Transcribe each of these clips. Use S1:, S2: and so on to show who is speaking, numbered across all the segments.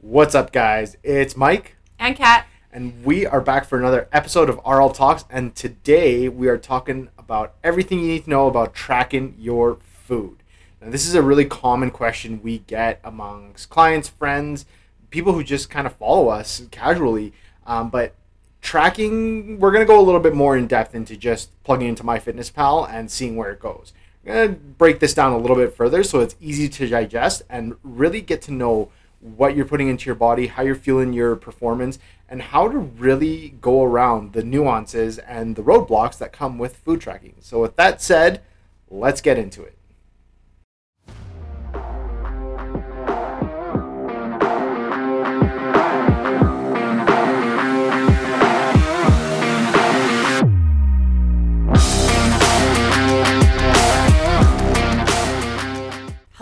S1: What's up, guys? It's Mike,
S2: And Kat.
S1: and we are back for another episode of RL Talks. And today we are talking about everything you need to know about tracking your food. Now, this is a really common question we get amongst clients, friends, people who just kind of follow us casually. Um, but tracking, we're going to go a little bit more in depth into just plugging into MyFitnessPal and seeing where it goes. I'm going to break this down a little bit further so it's easy to digest and really get to know what you're putting into your body, how you're feeling your performance, and how to really go around the nuances and the roadblocks that come with food tracking. So, with that said, let's get into it.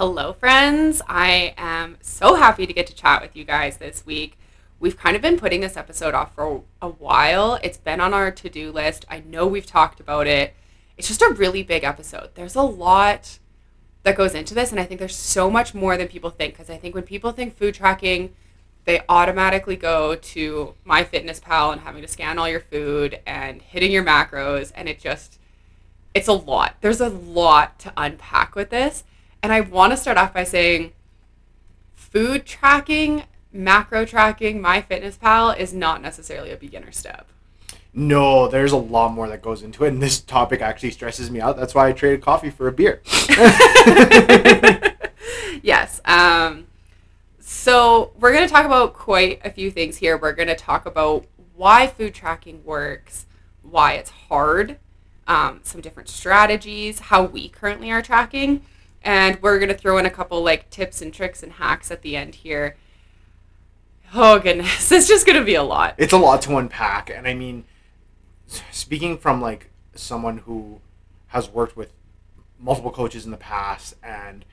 S2: Hello, friends. I am so happy to get to chat with you guys this week. We've kind of been putting this episode off for a while. It's been on our to do list. I know we've talked about it. It's just a really big episode. There's a lot that goes into this, and I think there's so much more than people think. Because I think when people think food tracking, they automatically go to MyFitnessPal and having to scan all your food and hitting your macros, and it just it's a lot. There's a lot to unpack with this. And I want to start off by saying food tracking, macro tracking, MyFitnessPal is not necessarily a beginner step.
S1: No, there's a lot more that goes into it, and this topic actually stresses me out. That's why I traded coffee for a beer.
S2: yes. Um, so we're going to talk about quite a few things here. We're going to talk about why food tracking works, why it's hard, um, some different strategies, how we currently are tracking, and we're going to throw in a couple like tips and tricks and hacks at the end here. Oh goodness, it's just going to be a lot.
S1: it's a lot to unpack and i mean speaking from like someone who has worked with multiple coaches in the past and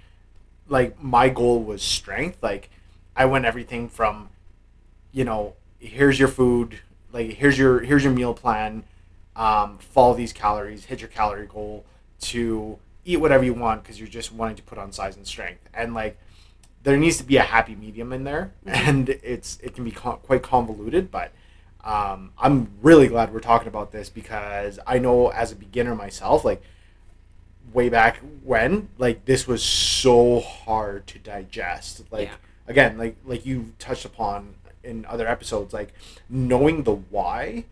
S1: like my goal was strength like i went everything from you know here's your food like here's your here's your meal plan um, follow these calories hit your calorie goal to eat whatever you want because you're just wanting to put on size and strength. And like there needs to be a happy medium in there. And it's it can be con- quite convoluted but um, i'm really glad we're talking about this because i know as a beginner myself like way back when like this was so hard to digest. Like
S2: Yeah.
S1: again like like you touched upon in other episodes like knowing the why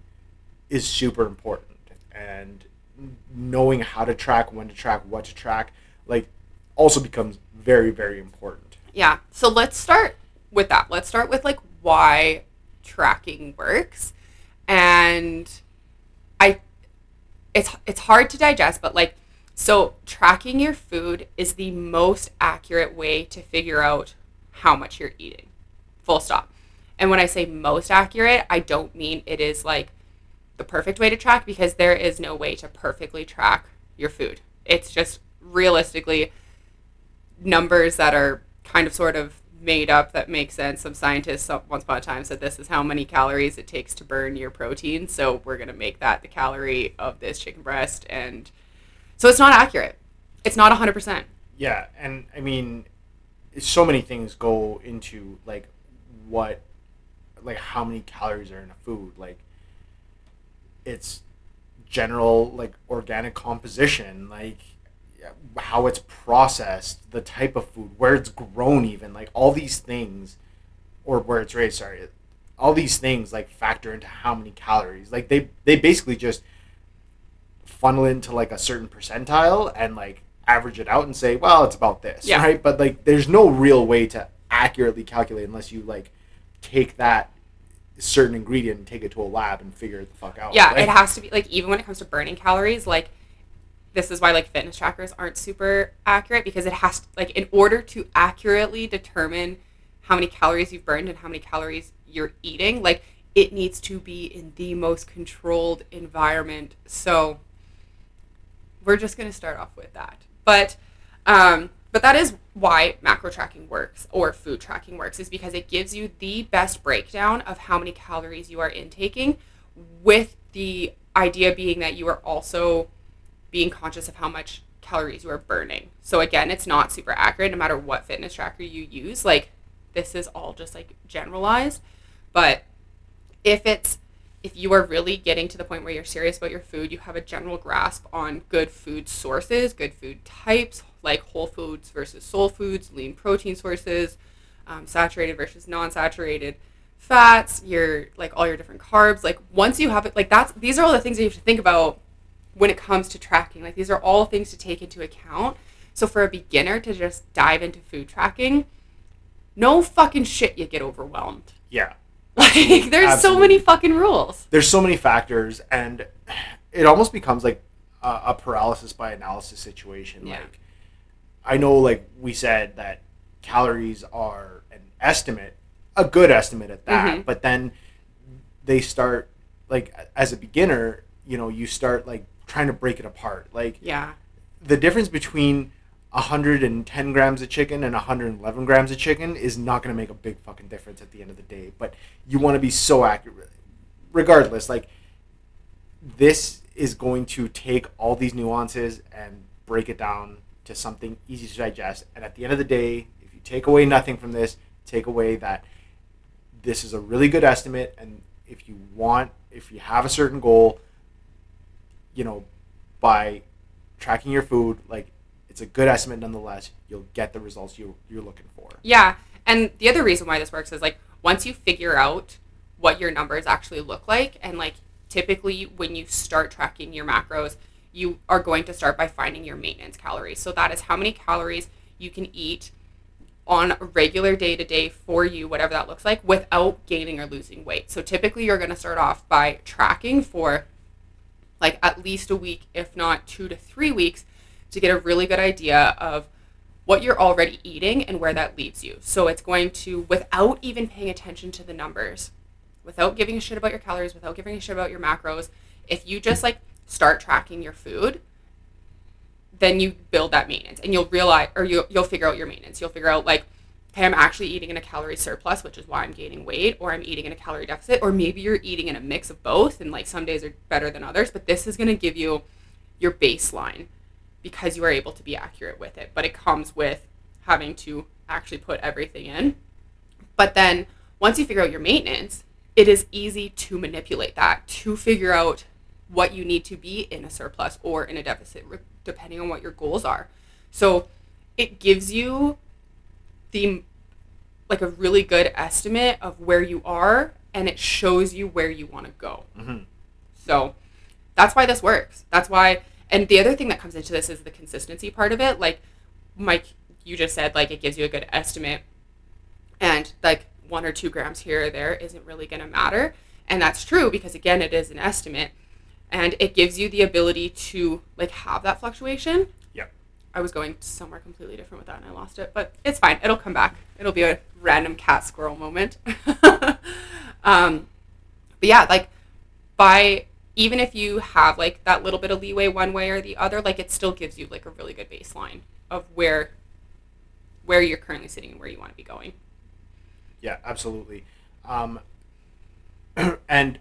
S1: is super important. And knowing how to track when to track what to track like also becomes very very important
S2: Yeah. So let's start with that. Let's start with like why tracking works. And I it's it's hard to digest, but like so tracking your food is the most accurate way to figure out how much you're eating. Full stop. And when I say most accurate, I don't mean it is like the perfect way to track because there is no way to perfectly track your food. It's just realistically numbers that are kind of sort of made up that make sense. Some scientists once upon a time said this is how many calories it takes to burn your protein. So we're going to make that the calorie of this chicken breast. And so it's not accurate. It's not 100%.
S1: Yeah, and I mean, so many things go into like what, like how many calories are in a food. Like, it's general like organic composition, like how it's processed, the type of food, where it's grown, even like all these things, or where it's raised. Sorry, all these things like factor into how many calories. Like they they basically just funnel into like a certain percentile and like average it out and say, well, it's about this,
S2: Yeah.
S1: right? But like, there's no real way to accurately calculate unless you like take that certain ingredient and take it to a lab and figure it the fuck out.
S2: Yeah,
S1: Like,
S2: it has to be like even when it comes to burning calories, like this is why like fitness trackers aren't super accurate because it has to, like in order to accurately determine how many calories you've burned and how many calories you're eating, like it needs to be in the most controlled environment. So we're just going to start off with that. But um but that is why macro tracking works or food tracking works is because it gives you the best breakdown of how many calories you are intaking with the idea being that you are also being conscious of how much calories you are burning. So again, it's not super accurate no matter what fitness tracker you use. Like this is all just like generalized. But if it's if you are really getting to the point where you're serious about your food, you have a general grasp on good food sources, good food types, like whole foods versus soul foods, lean protein sources, um, saturated versus non-saturated fats, your like all your different carbs. Like once you have it, like that's these are all the things that you have to think about when it comes to tracking. Like these are all things to take into account. So for a beginner to just dive into food tracking, no fucking shit you get overwhelmed.
S1: Yeah.
S2: Like there's so many fucking rules.
S1: There's so many factors, and it almost becomes like a, a paralysis by analysis situation.
S2: Yeah.
S1: Like, I know, like we said, that calories are an estimate, a good estimate at that,
S2: Mhm.
S1: but then they start like as a beginner, you know, you start like trying to break it apart. Like
S2: Yeah.
S1: the difference between 110 grams of chicken and 111 grams of chicken is not going to make a big fucking difference at the end of the day. But you want to be so accurate. Regardless, like this is going to take all these nuances and break it down to something easy to digest. And at the end of the day, if you take away nothing from this, take away that this is a really good estimate. And if you want, if you have a certain goal, you know, by tracking your food, like it's a good estimate nonetheless. You'll get the results you you're looking for.
S2: Yeah. And the other reason why this works is like once you figure out what your numbers actually look like and like typically when you start tracking your macros, you are going to start by finding your maintenance calories. So that is how many calories you can eat on a regular day to day for you, whatever that looks like, without gaining or losing weight. So typically you're going to start off by tracking for like at least a week, if not two to three weeks, to get a really good idea of what you're already eating and where that leaves you. So it's going to, without even paying attention to the numbers, without giving a shit about your calories, without giving a shit about your macros, if you just like start tracking your food, then you build that maintenance and you'll realize, or you'll, you'll figure out your maintenance. You'll figure out like, okay, I'm actually eating in a calorie surplus, which is why I'm gaining weight, or I'm eating in a calorie deficit, or maybe you're eating in a mix of both, and like some days are better than others, but this is going to give you your baseline because you are able to be accurate with it. But it comes with having to actually put everything in. But then once you figure out your maintenance, it is easy to manipulate that to figure out what you need to be in a surplus or in a deficit, depending on what your goals are. So it gives you the like a really good estimate of where you are and it shows you where you want to go.
S1: Mhm.
S2: So that's why this works. That's why and the other thing that comes into this is the consistency part of it. Like Mike, you just said like it gives you a good estimate and like one or two grams here or there isn't really going to matter. And that's true because again it is an estimate and it gives you the ability to like have that fluctuation.
S1: Yep.
S2: I was going somewhere completely different with that and I lost it, but it's fine. It'll come back. It'll be a random Kat squirrel moment. um, but yeah, like by even if you have like that little bit of leeway one way or the other, like it still gives you like a really good baseline of where where you're currently sitting and where you want to be going.
S1: Yeah, absolutely. Um, and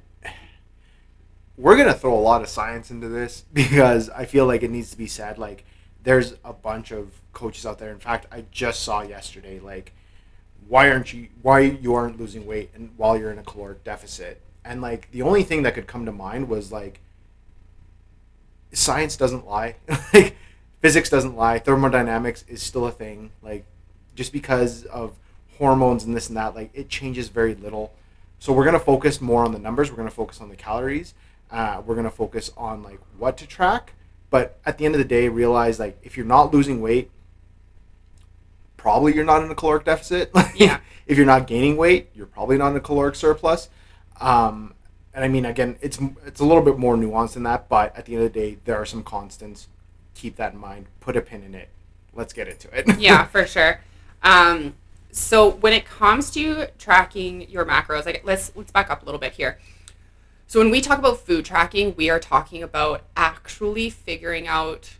S1: we're gonna throw a lot of science into this because I feel like it needs to be said. Like, there's a bunch of coaches out there. In fact, I just saw yesterday. Like, why aren't you? Why you aren't losing weight and while you're in a caloric deficit? And like, the only thing that could come to mind was like, science doesn't lie. like, physics doesn't lie. Thermodynamics is still a thing. Like, just because of hormones and this and that, like it changes very little. So we're gonna focus more on the numbers. We're gonna focus on the calories. Uh, we're gonna focus on like what to track. But at the end of the day, realize like if you're not losing weight, probably you're not in a caloric deficit.
S2: Yeah.
S1: if you're not gaining weight, you're probably not in a caloric surplus. Um, and I mean, again, it's it's a little bit more nuanced than that. But at the end of the day, there are some constants. Keep that in mind. Put a pin in it. Let's get into it.
S2: yeah, for sure. Um, so when it comes to tracking your macros, like let's let's back up a little bit here. So when we talk about food tracking, we are talking about actually figuring out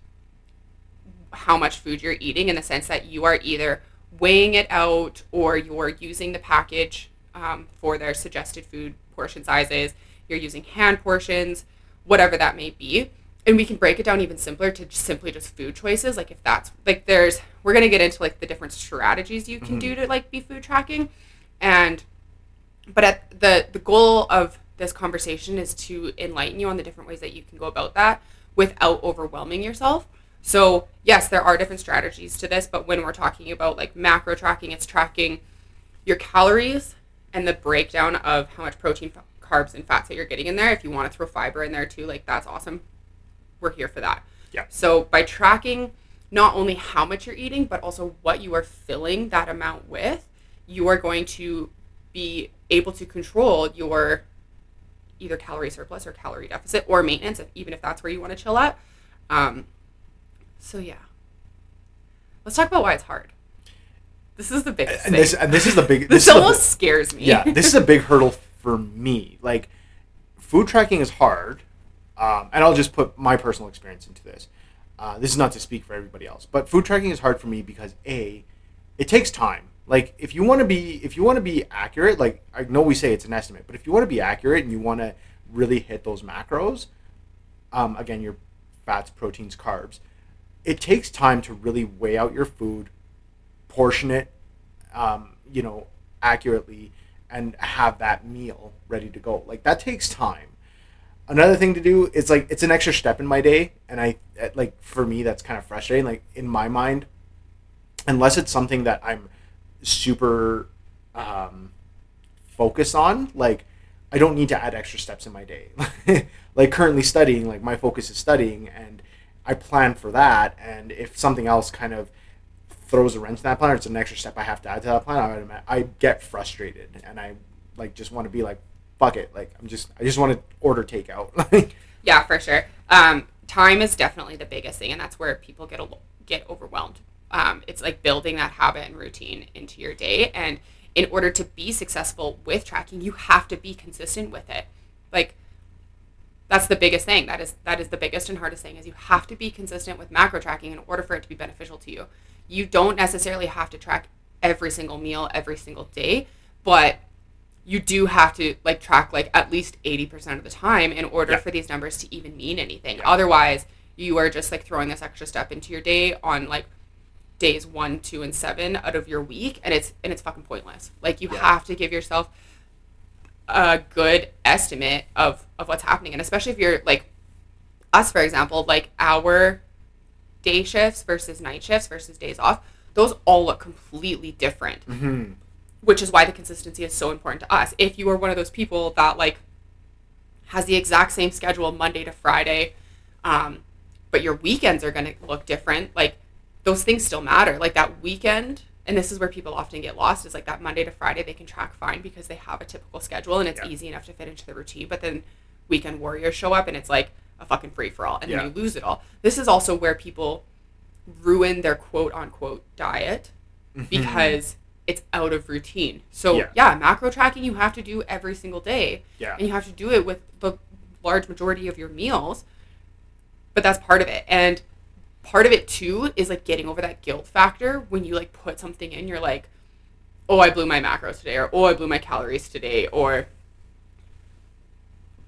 S2: how much food you're eating in the sense that you are either weighing it out or you're using the package um, for their suggested food portion sizes. You're using hand portions, whatever that may be. and we can break it down even simpler to just simply just food choices like if that's like there's we're going to get into like the different strategies you can do to like be food tracking and but at the the goal of this conversation is to enlighten you on the different ways that you can go about that without overwhelming yourself so yes there are different strategies to this but when we're talking about like macro tracking it's tracking your calories and the breakdown of how much protein carbs and fats that you're getting in there if you want to throw fiber in there too like that's awesome we're here for that.
S1: Yeah.
S2: So by tracking not only how much you're eating, but also what you are filling that amount with, you are going to be able to control your either calorie surplus or calorie deficit or maintenance, if, even if that's where you want to chill at. Um, so yeah, let's talk about why it's hard. This is the biggest
S1: and
S2: thing.
S1: this and this is the big.
S2: this
S1: is the
S2: almost
S1: bi-
S2: scares me.
S1: yeah, this is a big hurdle for me. Like, food tracking is hard, um, and I'll just put my personal experience into this. Uh, this is not to speak for everybody else, but food tracking is hard for me because a, it takes time. Like, if you want to be, if you want to be accurate, like I know we say it's an estimate, but if you want to be accurate and you want to really hit those macros, um, again, your fats, proteins, carbs, it takes time to really weigh out your food, portion it, um, you know, accurately, and have that meal ready to go. Like that takes time. Another thing to do is like it's an extra step in my day, and I like for me that's kind of frustrating. Like in my mind, unless it's something that I'm super um, focused on, like I don't need to add extra steps in my day. like currently studying, like my focus is studying, and I plan for that. And if something else kind of throws a wrench in that plan, or it's an extra step I have to add to that plan, I, I get frustrated, and I like just want to be like, fuck it, like I'm just I just want to order takeout.
S2: Like Yeah, for sure. Um, time is definitely the biggest thing, and that's where people get a, get overwhelmed. Um, it's like building that habit and routine into your day, and in order to be successful with tracking, you have to be consistent with it. Like that's the biggest thing. That is that is the biggest and hardest thing is you have to be consistent with macro tracking in order for it to be beneficial to you. You don't necessarily have to track every single meal every single day, but you do have to like track like at least 80% of the time in order
S1: Yeah.
S2: for these numbers to even mean anything. Otherwise, you are just like throwing this extra step into your day on like days 1, 2 and 7 out of your week and it's and it's fucking pointless. Like you
S1: Yeah.
S2: have to give yourself a good estimate of of what's happening and especially if you're like us for example, like our day shifts versus night shifts versus days off, those all look completely different
S1: hmm
S2: which is why the consistency is so important to us. If you are one of those people that like has the exact same schedule Monday to Friday, um, but your weekends are going to look different, like those things still matter. Like that weekend, and this is where people often get lost, is like that Monday to Friday they can track fine because they have a typical schedule and it's
S1: Yeah.
S2: easy enough to fit into the routine. But then weekend warriors show up and it's like a fucking free for all, and
S1: Yeah.
S2: then you lose it all. This is also where people ruin their quote unquote diet mm-hmm. because it's out of routine. So
S1: Yeah.
S2: yeah. macro tracking you have to do every single day,
S1: Yeah.
S2: and you have to do it with the large majority of your meals. But that's part of it, and part of it too is like getting over that guilt factor when you like put something in. You're like, oh, I blew my macros today, or oh, I blew my calories today, or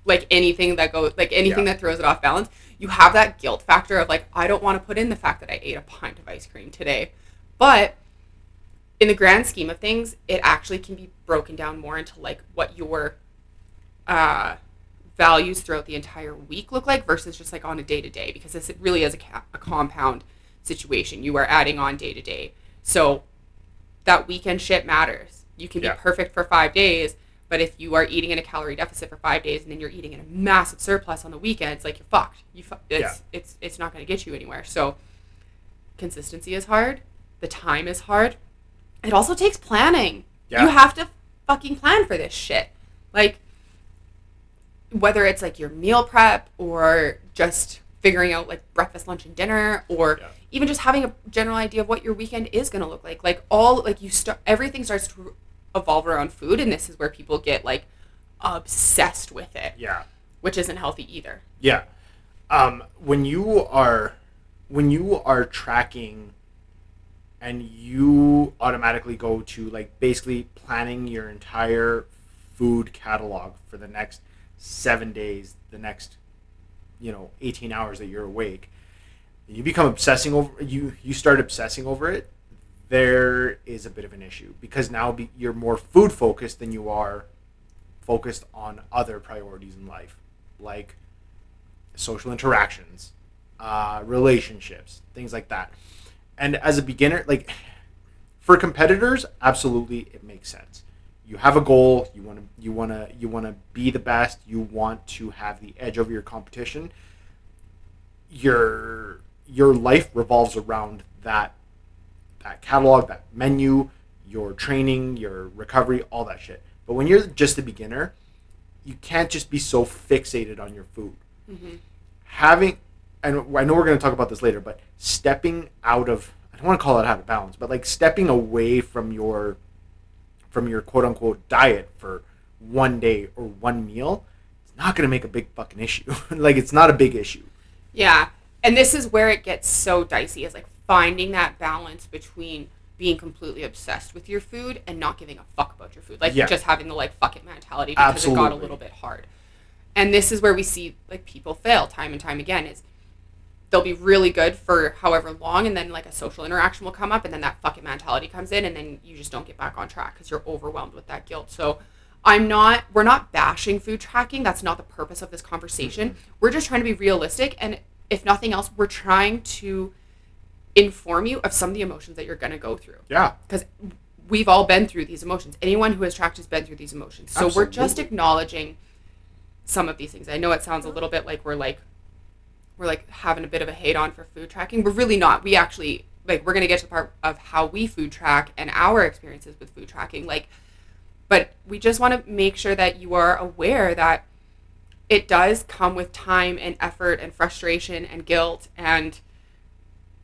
S2: like anything that goes like anything
S1: Yeah.
S2: that throws it off balance you have that guilt factor of like i don't want to put in the fact that i ate a pint of ice cream today but in the grand scheme of things it actually can be broken down more into like what your uh, values throughout the entire week look like versus just like on a day to day because this really is a, ca- a compound situation. You are adding on day to day so that weekend shit matters. You can be perfect for five days but if you are eating in a calorie deficit for five days and then you're eating in a massive surplus on the weekends like you're fucked. You fu- it's,
S1: Yeah.
S2: it's it's not going to get you anywhere. So consistency is hard. The time is hard. It also takes planning.
S1: Yeah.
S2: you have to fucking plan for this shit. Like whether it's like your meal prep or just figuring out like breakfast lunch and dinner or
S1: Yeah.
S2: even just having a general idea of what your weekend is going to look like like all like you start everything starts to evolve around food and this is where people get like obsessed with it
S1: Yeah.
S2: which isn't healthy either
S1: Yeah. Um, when you are when you are tracking and you automatically go to like basically planning your entire food catalog for the next seven days, the next you know 18 hours that you're awake you become obsessing over you you start obsessing over it there is a bit of an issue. Because now be, you're more food focused than you are focused on other priorities in life. Like social interactions uh, relationships things like that. And as a beginner like for competitors absolutely it makes sense you have a goal you want to you want to you want to be the best you want to have the edge over your competition your your life revolves around that that catalog that menu your training your recovery all that shit but when you're just a beginner you can't just be so fixated on your food
S2: Mm-hmm.
S1: having and i know we're going to talk about this later but stepping out of i don't want to call it out of balance but like stepping away from your from your quote unquote diet for one day or one meal it's not going to make a big fucking issue like it's not a big issue
S2: Yeah. And this is where it gets so dicey is like finding that balance between being completely obsessed with your food and not giving a fuck about your food. Like
S1: Yeah.
S2: just having the like fuck it mentality because it got a little bit hard. And this is where we see like people fail time and time again is they'll be really good for however long and then like a social interaction will come up and then that fuck it mentality comes in and then you just don't get back on track because you're overwhelmed with that guilt. So I'm not we're not bashing food tracking. That's not the purpose of this conversation. Mm-hmm. We're just trying to be realistic and if nothing else, we're trying to inform you of some of the emotions that you're going to go through
S1: yeah
S2: because we've all been through these emotions. Anyone who has tracked has been through these emotions. So we're just acknowledging some of these things. I know it sounds a little bit like we're like we're like having a bit of a hate on for food tracking. We're really not. We actually like we're going to get to the part of how we food track and our experiences with food tracking like but we just want to make sure that you are aware that it does come with time and effort and frustration and guilt and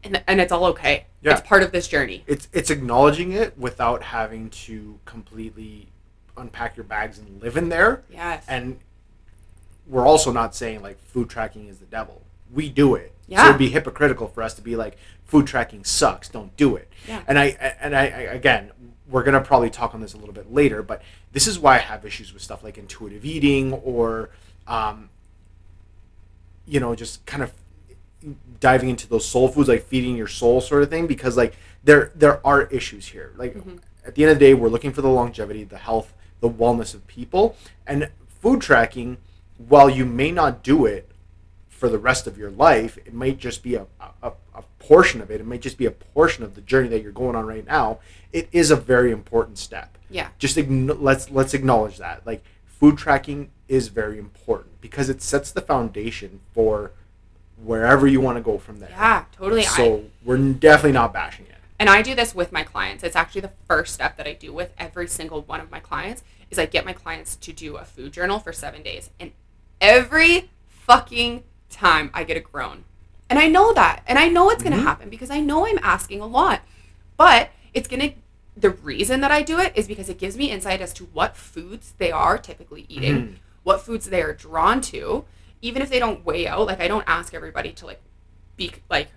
S2: and, and it's all okay.
S1: Yeah.
S2: It's part of this journey.
S1: it's it's acknowledging it without having to completely unpack your bags and live in there
S2: Yes.
S1: and we're also not saying like food tracking is the devil we do it. So it'd be hypocritical for us to be like food tracking sucks don't do it.
S2: Yeah.
S1: and i and I, I again we're gonna probably talk on this a little bit later but this is why i have issues with stuff like intuitive eating or um, you know just kind of diving into those soul foods like feeding your soul sort of thing because like there there are issues here. Like at the end of the day we're looking for the longevity the health the wellness of people. And food tracking while you may not do it for the rest of your life it might just be a, a, a portion of it it might just be a portion of the journey that you're going on right now it is a very important step
S2: yeah.
S1: just ign- let's let's acknowledge that like food tracking is very important because it sets the foundation for wherever you want to go from there
S2: Yeah, totally. I,
S1: so we're definitely not bashing it
S2: and I do this with my clients. It's actually the first step that I do with every single one of my clients is I get my clients to do a food journal for 7 days. And every fucking time I get a groan. And I know that. And I know it's going to mm-hmm. happen because I know I'm asking a lot. But it's going to the reason that I do it is because it gives me insight as to what foods they are typically eating, mm-hmm. what foods they are drawn to, even if they don't weigh out. Like I don't ask everybody to like be like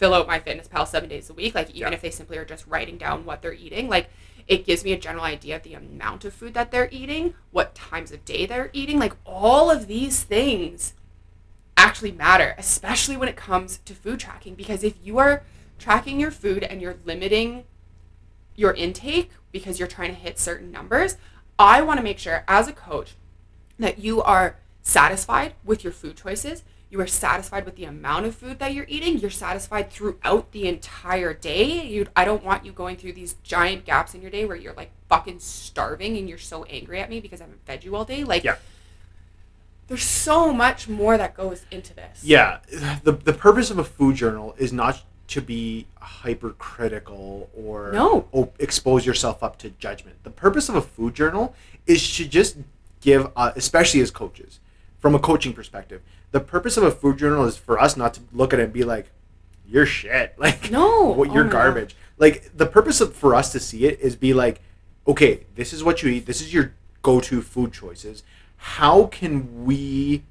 S2: fill out MyFitnessPal seven days a week like even
S1: Yeah.
S2: if they simply are just writing down what they're eating like it gives me a general idea of the amount of food that they're eating what times of day they're eating like all of these things actually matter especially when it comes to food tracking because if you are tracking your food and you're limiting your intake because you're trying to hit certain numbers i want to make sure as a coach that you are satisfied with your food choices. You are satisfied with the amount of food that you're eating. You're satisfied throughout the entire day. You, I don't want you going through these giant gaps in your day where you're like fucking starving and you're so angry at me because I haven't fed you all day. Like,
S1: Yeah.
S2: There's so much more that goes into this.
S1: yeah the, the purpose of a food journal is not to be hypercritical or
S2: No.
S1: o- expose yourself up to judgment the purpose of a food journal is to just give uh, especially as coaches from a coaching perspective the purpose of a food journal is for us not to look at it and be like you're shit like
S2: No.
S1: what
S2: Oh
S1: you're
S2: God.
S1: garbage like the purpose of for us to see it is be like okay this is what you eat this is your go-to food choices how can we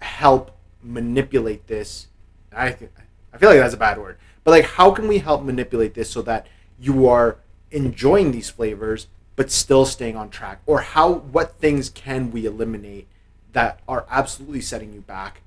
S1: help manipulate this i i feel like that's a bad word but like how can we help manipulate this so that you are enjoying these flavors but still staying on track or how what things can we eliminate that are absolutely setting you back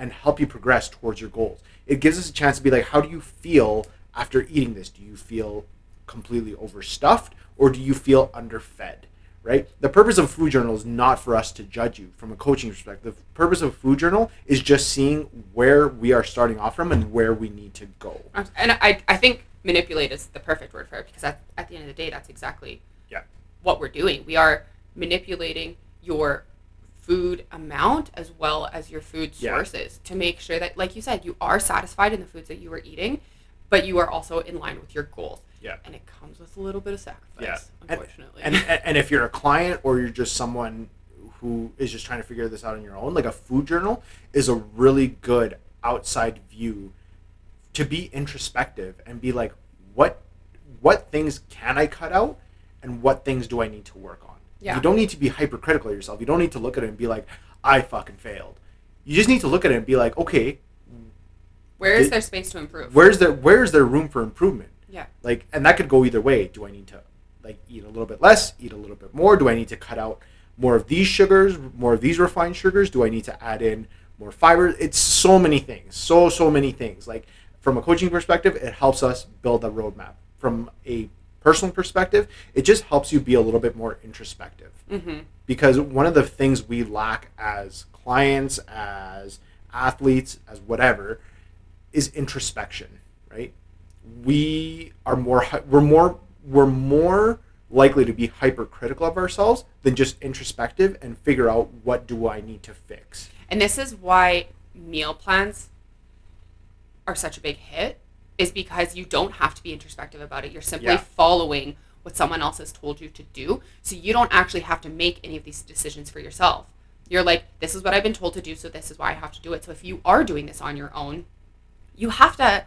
S1: and help you progress towards your goals. It gives us a chance to be like, how do you feel after eating this? Do you feel completely overstuffed or do you feel underfed? Right? The purpose of a food journal is not for us to judge you from a coaching perspective. The purpose of a food journal is just seeing where we are starting off from and where we need to go.
S2: Um, and I, I think manipulate is the perfect word for it because at, at the end of the day, that's exactly
S1: Yeah.
S2: what we're doing. We are manipulating your food amount as well as your food
S1: Yeah.
S2: sources to make sure that, like you said, you are satisfied in the foods that you are eating, but you are also in line with your goals.
S1: Yeah.
S2: And it comes with a little bit of sacrifice,
S1: Yeah. And-
S2: unfortunately.
S1: and, and and if you're a client or you're just someone who is just trying to figure this out on your own like a food journal is a really good outside view to be introspective and be like what what things can i cut out and what things do i need to work on
S2: Yeah.
S1: you don't need to be hypercritical of yourself you don't need to look at it and be like i fucking failed you just need to look at it and be like okay
S2: Where is there space to improve?
S1: where's there where's there room for improvement
S2: yeah.
S1: like and that could go either way. Do i need to like eat a little bit less eat a little bit more? Do i need to cut out more of these sugars more of these refined sugars? Do i need to add in more fiber? It's so many things. So so many things. Like from a coaching perspective it helps us build a roadmap. From a personal perspective it just helps you be a little bit more introspective.
S2: Mm-hmm.
S1: because one of the things we lack as clients as athletes as whatever is introspection right we are more we're more we're more likely to be hypercritical of ourselves than just introspective and figure out what do i need to fix
S2: And this is why meal plans are such a big hit is because you don't have to be introspective about it. You're simply
S1: Yeah.
S2: following what someone else has told you to do. So you don't actually have to make any of these decisions for yourself. You're like, this is what I've been told to do, so this is why I have to do it. So if you are doing this on your own, you have to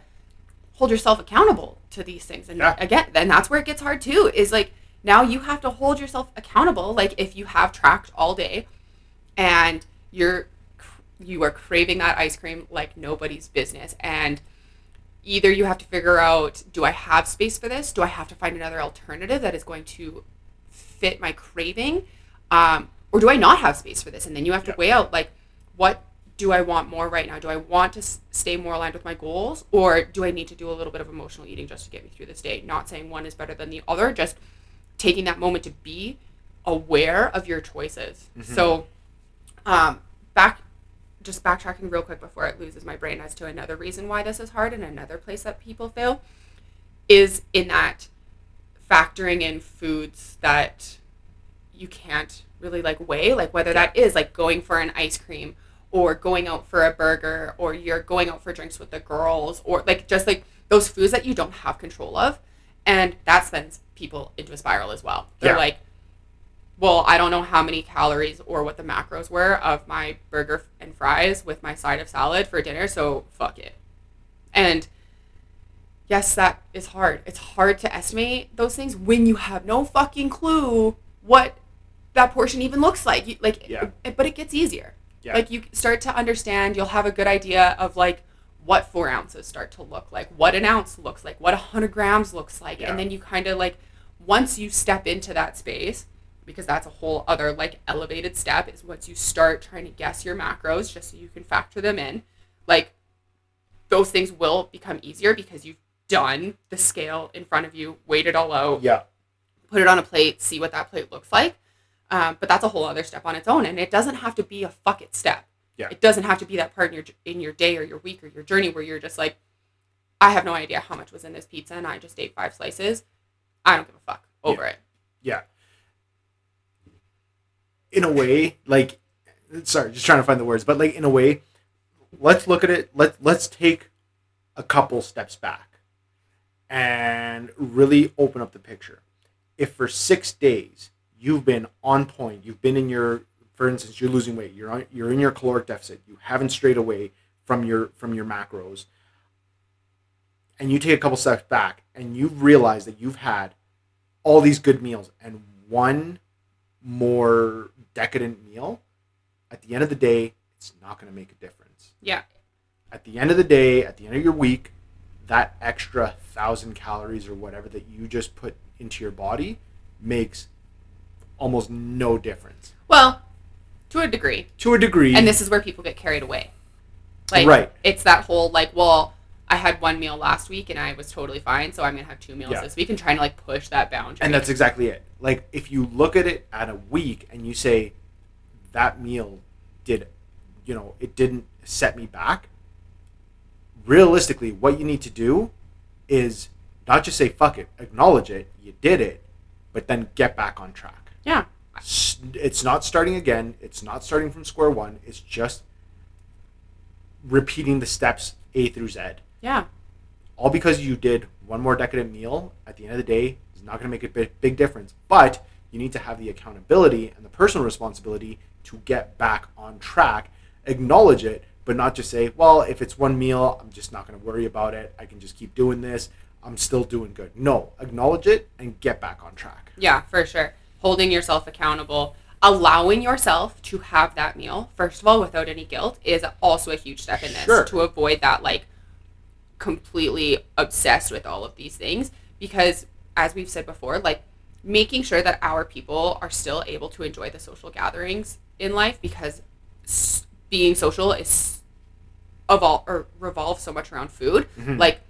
S2: hold yourself accountable to these things. And
S1: Yeah.
S2: again, then that's where it gets hard too. Is like now you have to hold yourself accountable. Like if you have tracked all day and you're you are craving that ice cream like nobody's business and either you have to figure out do I have space for this? Do I have to find another alternative that is going to fit my craving? Um, or do I not have space for this? And then you have to
S1: Yeah.
S2: weigh out like what do I want more right now? Do I want to s- stay more aligned with my goals or do I need to do a little bit of emotional eating just to get me through this day? Not saying one is better than the other, just taking that moment to be aware of your choices. So um, back just backtracking real quick before it loses my brain as to another reason why this is hard and another place that people fail is in that factoring in foods that you can't really like weigh like whether that is like going for an ice cream or going out for a burger or you're going out for drinks with the girls or like just like those foods that you don't have control of and that sends people into a spiral as well they're
S1: Yeah.
S2: like well, I don't know how many calories or what the macros were of my burger and fries with my side of salad for dinner, so fuck it. And yes, that is hard. It's hard to estimate those things when you have no fucking clue what that portion even looks like. You, like,
S1: Yeah.
S2: but it gets easier.
S1: Yeah.
S2: Like you start to understand. You'll have a good idea of like what four ounces start to look like, what an ounce looks like, what a hundred grams looks like,
S1: Yeah.
S2: and then you kind of like once you step into that space because that's a whole other like elevated step is once you start trying to guess your macros just so you can factor them in like those things will become easier because you've done the scale in front of you weighed it all out
S1: yeah
S2: put it on a plate see what that plate looks like um, but that's a whole other step on its own and it doesn't have to be a fuck it step.
S1: Yeah.
S2: it doesn't have to be that part in your in your day or your week or your journey where you're just like i have no idea how much was in this pizza and i just ate five slices. I don't give a fuck. Over it.
S1: Yeah. In a way like sorry just trying to find the words but like in a way let's look at it let let's take a couple steps back and really open up the picture. If for 6 days you've been on point. You've been in your for instance you're losing weight. You're on you're in your caloric deficit. You haven't strayed away from your from your macros. And you take a couple steps back and you realize that you've had all these good meals and one more decadent meal, at the end of the day, it's not going to make a difference.
S2: yeah.
S1: At the end of the day, at the end of your week, that extra thousand calories or whatever that you just put into your body makes almost no difference.
S2: well to a degree
S1: To a degree,
S2: and this is where people get carried away Like
S1: Right.
S2: it's that whole like, well, I had one meal last week and I was totally fine, so I'm gonna have two meals
S1: Yeah.
S2: this week and trying to like push that boundary.
S1: And that's exactly it. Like if you look at it at a week and you say that meal did you know, it didn't set me back. Realistically, what you need to do is not just say fuck it, acknowledge it, you did it, but then get back on track.
S2: Yeah.
S1: It's not starting again, it's not starting from square one, it's just repeating the steps A through Z.
S2: Yeah.
S1: all because you did one more decadent meal at the end of the day is not going to make a big, big difference. But you need to have the accountability and the personal responsibility to get back on track acknowledge it but not just say well if it's one meal i'm just not going to worry about it. I can just keep doing this. I'm still doing good. No acknowledge it and get back on track.
S2: Yeah, for sure. Holding yourself accountable, allowing yourself to have that meal, first of all, without any guilt, is also a huge step in this
S1: Sure.
S2: to avoid that like completely obsessed with all of these things. Because as we've said before, like making sure that our people are still able to enjoy the social gatherings in life because being social is evol- or revolves so much around food.
S1: Mhm.
S2: Like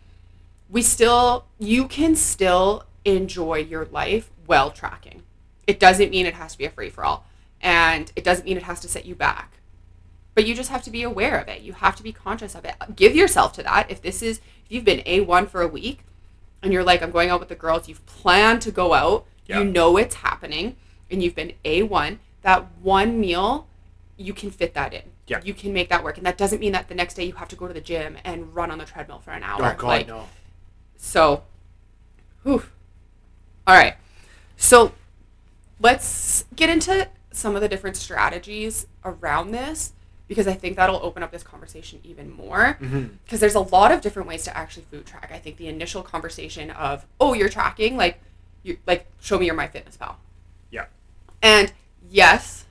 S2: we still you can still enjoy your life while tracking. It doesn't mean it has to be a free for all. And it doesn't mean it has to set you back. But you just have to be aware of it. You have to be conscious of it. Give yourself to that. If this is if you've been A1 for a week and you're like, I'm going out with the girls, you've planned to go out,
S1: Yeah.
S2: you know it's happening, and you've been A1, that one meal, you can fit that in.
S1: Yeah.
S2: You can make that work. And that doesn't mean that the next day you have to go to the gym and run on the treadmill for an hour.
S1: oh god
S2: Like,
S1: no
S2: so, whew. all right. So, let's get into some of the different strategies around this because I think that'll open up this conversation even more.
S1: Mm-hmm.
S2: Because there's a lot of different ways to actually food track. I think the initial conversation of, oh, you're tracking, like, you like show me your MyFitnessPal.
S1: yeah
S2: And yes,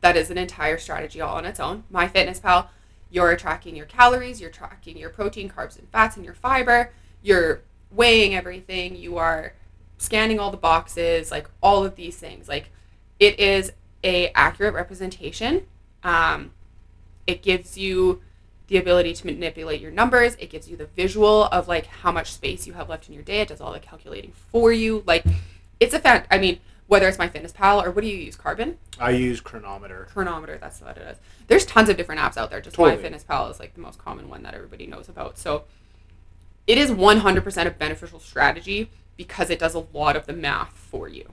S2: that is an entire strategy all on its own. MyFitnessPal, you're tracking your calories, you're tracking your protein, carbs, and fats, and your fiber. You're weighing everything. You are scanning all the boxes, like all of these things. Like it is a accurate representation. Um, it gives you the ability to manipulate your numbers. It gives you the visual of like how much space you have left in your day. It does all the calculating for you. Like it's a fan. I mean, whether it's MyFitnessPal or what do you use? Carbon
S1: i use Cronometer
S2: Cronometer. That's what it is. There's tons of different apps out there. Just
S1: Totally.
S2: MyFitnessPal is like the most common one that everybody knows about. So it is 100% a beneficial strategy because it does a lot of the math for you.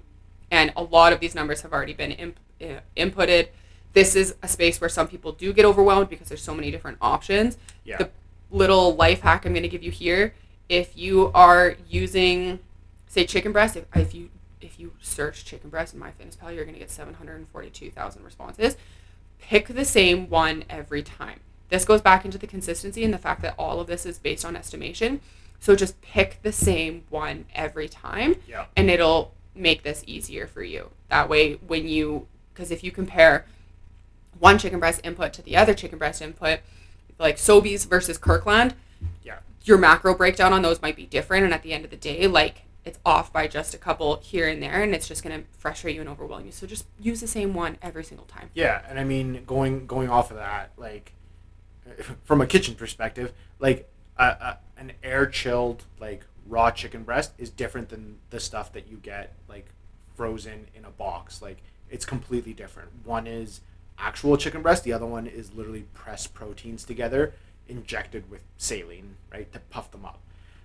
S2: And a lot of these numbers have already been imp- uh, inputted. This is a space where some people do get overwhelmed because there's so many different options.
S1: yeah
S2: The little life hack I'm going to give you here if you are using say chicken breast if, if you if you search chicken breast in MyFitnessPal you're going to get 742,000 responses pick the same one every time this goes back into the consistency and the fact that all of this is based on estimation so just pick the same one every time
S1: yeah
S2: and it'll make this easier for you. That way, when you, because if you compare one chicken breast input to the other chicken breast input, like Sobeys versus Kirkland,
S1: yeah
S2: your macro breakdown on those might be different. And at the end of the day, like it's off by just a couple here and there, and it's just going to frustrate you and overwhelm you. So just use the same one every single time.
S1: Yeah, and I mean going going off of that, like from a kitchen perspective, like a, a, an air chilled like raw chicken breast is different than the stuff that you get like frozen in a box. Like it's completely different. One is actual chicken breast. The other one is literally pressed proteins together, injected with saline, right, to puff them up.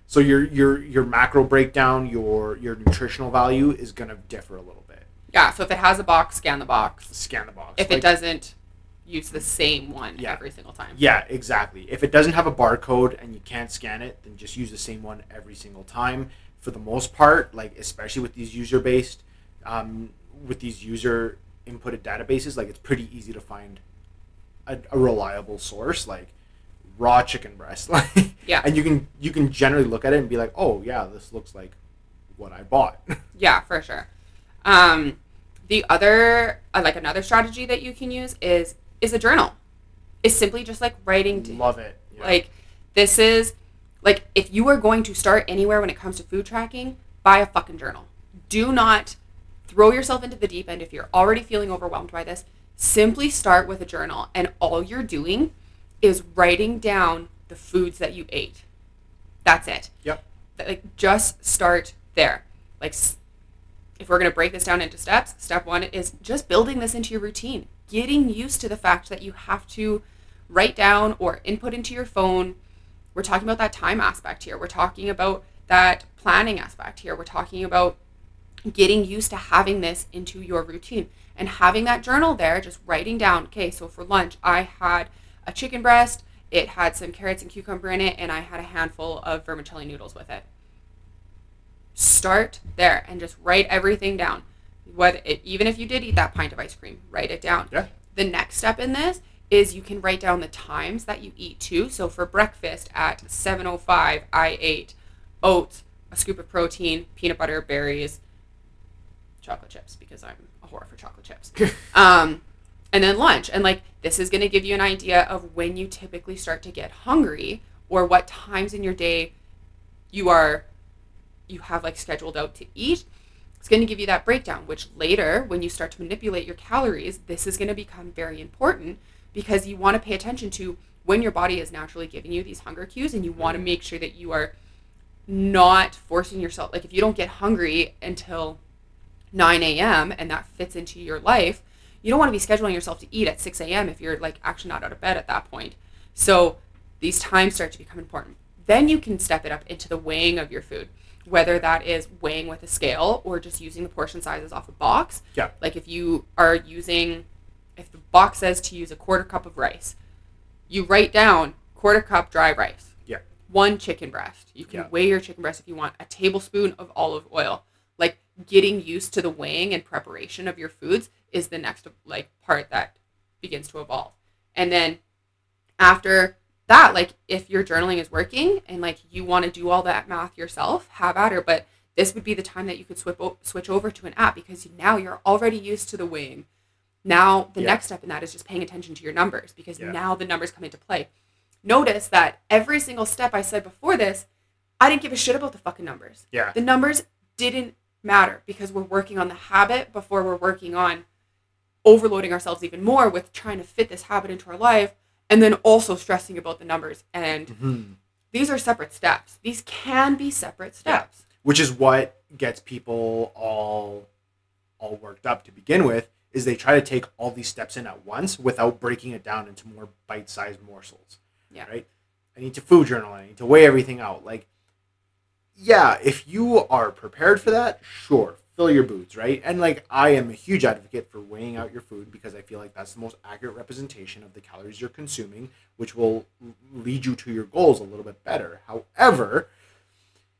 S1: So your your your macro breakdown, your your nutritional value is gonna differ a little bit.
S2: Yeah. So if it has a box, scan the box.
S1: Scan the box.
S2: If
S1: Like-
S2: it doesn't, use the same one
S1: Yeah.
S2: every single time.
S1: Yeah, exactly. If it doesn't have a barcode and you can't scan it, then just use the same one every single time. For the most part, like especially with these user based, um, with these user inputted databases, like it's pretty easy to find a, a reliable source, like raw chicken breast. Like,
S2: Yeah.
S1: and you can you can generally look at it and be like, oh yeah, this looks like what I bought.
S2: Yeah, for sure. Um, the other, uh, like another strategy that you can use is is a journal. It's simply just like writing. d-
S1: Love it. Yeah.
S2: Like this is like if you are going to start anywhere when it comes to food tracking, buy a fucking journal. Do not throw yourself into the deep end if you're already feeling overwhelmed by this. Simply start with a journal, and all you're doing is writing down the foods that you ate. That's it.
S1: Yep.
S2: Like just start there. Like if we're going to break this down into steps, step 1 is just building this into your routine. Getting used to the fact that you have to write down or input into your phone. We're talking about that time aspect here. We're talking about that planning aspect here. We're talking about getting used to having this into your routine and having that journal there, just writing down, okay, so for lunch, I had a chicken breast, it had some carrots and cucumber in it, and I had a handful of vermicelli noodles with it. Start there and just write everything down. It, even if you did eat that pint of ice cream, write it down.
S1: Yeah.
S2: The next step in this is you can write down the times that you eat too. So for breakfast at 7:05, I ate oats, a scoop of protein, peanut butter, berries, chocolate chips because I'm a whore for chocolate chips. um, and then lunch. And like this is going to give you an idea of when you typically start to get hungry or what times in your day you are you have like scheduled out to eat. It's going to give you that breakdown, which later when you start to manipulate your calories, this is going to become very important because you want to pay attention to when your body is naturally giving you these hunger cues and you want to make sure that you are not forcing yourself like if you don't get hungry until 9 a.m. and that fits into your life, you don't want to be scheduling yourself to eat at 6 a.m. if you're like actually not out of bed at that point. So these times start to become important. Then you can step it up into the weighing of your food, whether that is weighing with a scale or just using the portion sizes off a box.
S1: Yeah.
S2: Like if you are using, if the box says to use a quarter cup of rice, you write down quarter cup dry rice
S1: Yeah.
S2: one chicken breast. You can
S1: Yeah.
S2: weigh your chicken breast if you want. A tablespoon of olive oil. Like getting used to the weighing and preparation of your foods is the next like part that begins to evolve. And then after that, like if your journaling is working and like you want to do all that math yourself, have at her. But this would be the time that you could switch o- switch over to an app because now you're already used to the weighing. Now the
S1: Yeah.
S2: next step in that is just paying attention to your numbers because
S1: Yeah.
S2: now the numbers come into play. Notice that every single step I said before this, I didn't give a shit about the fucking numbers.
S1: Yeah.
S2: The numbers didn't matter because we're working on the habit before we're working on overloading ourselves even more with trying to fit this habit into our life and then also stressing about the numbers. And
S1: Mhm.
S2: these are separate steps. These can be separate
S1: Yeah.
S2: steps.
S1: which is what gets people all all worked up to begin with is they try to take all these steps in at once without breaking it down into more bite-sized morsels
S2: Yeah.
S1: right i need to food journal i need to weigh everything out like yeah if you are prepared for that sure fill your boots right and like i am a huge advocate for weighing out your food because i feel like that's the most accurate representation of the calories you're consuming which will lead you to your goals a little bit better however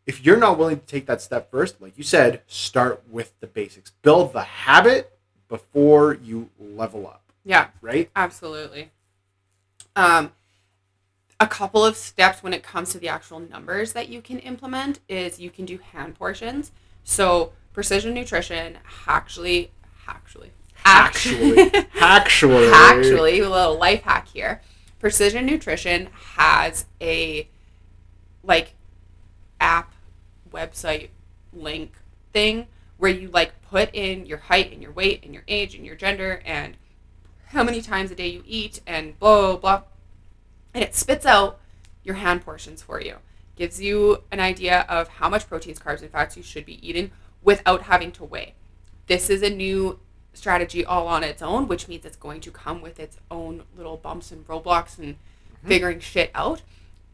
S1: if you're not willing to take that step first, like you said, start with the basics. Build the habit before you level up,
S2: Yeah.
S1: right?
S2: Absolutely. Um, a couple of steps when it comes to the actual numbers that you can implement is you can do hand portions. So precision nutrition actually, actually,
S1: Actually, actually,
S2: actually, a little life hack here. Precision Nutrition has a like app website link thing where you like put in your height and your weight and your age and your gender and how many times a day you eat and blah blah blah and it spits out your hand portions for you. Gives you an idea of how much proteins carbs and fats you should be eating without having to weigh this is a new strategy all on its own which means it's going to come with its own little bumps and roadblocks and mm-hmm. figuring shit out.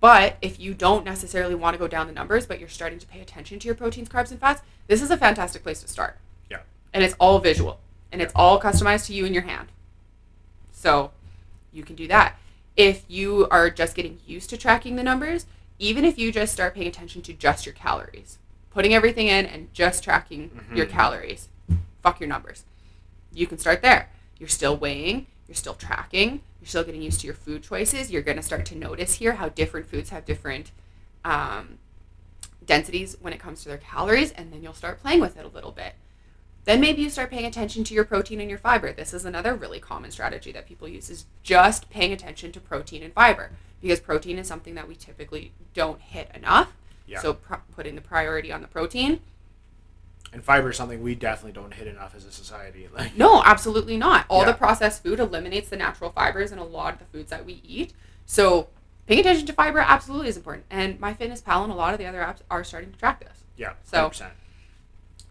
S2: But if you don't necessarily want to go down the numbers but you're starting to pay attention to your proteins carbs and fats this is a fantastic place to start.
S1: Yeah.
S2: and it's all visual and it's all customized to you in your hand. So you can do that. If you are just getting used to tracking the numbers, even if you just start paying attention to just your calories, putting everything in and just tracking your
S1: Mhm.
S2: calories, fuck your numbers. You can start there. You're still weighing, you're still tracking, you're still getting used to your food choices. You're going to start to notice here how different foods have different um, densities when it comes to their calories, and then you'll start playing with it a little bit. Then maybe you start paying attention to your protein and your fiber. This is another really common strategy that people use is just paying attention to protein and fiber because protein is something that we typically don't hit enough.
S1: Yeah.
S2: So pr- putting the priority on the protein.
S1: And fiber is something we definitely don't hit enough as a society. Like
S2: No, absolutely not. All
S1: Yeah.
S2: the processed food eliminates the natural fibers in a lot of the foods that we eat. So paying attention to fiber absolutely is important. And MyFitnessPal and a lot of the other apps are starting to track this.
S1: yeah,
S2: So-
S1: 100%.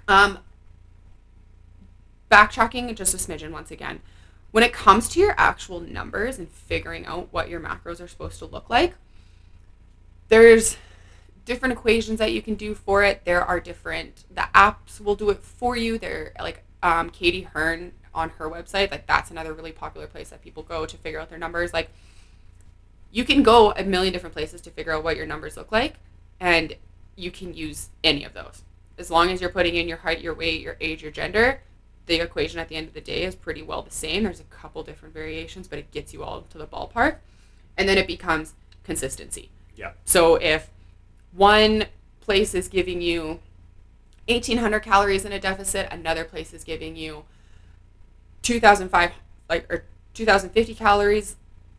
S2: Um, backtracking just a smidgen once again. When it comes to your actual numbers and figuring out what your macros are supposed to look like, there's different equations that you can do for it. There are different the apps will do it for you. They're like um, Katy Hearn on her website. Like that's another really popular place that people go to figure out their numbers. Like you can go a million different places to figure out what your numbers look like, and you can use any of those as long as you're putting in your height, your weight, your age, your gender, the equation at the end of the day is pretty well the same. There's a couple different variations, but it gets you all to the ballpark. And then it becomes consistency.
S1: Yeah.
S2: So if one place is giving you 1800 calories in a deficit, another place is giving you 2005 like or 2050 calories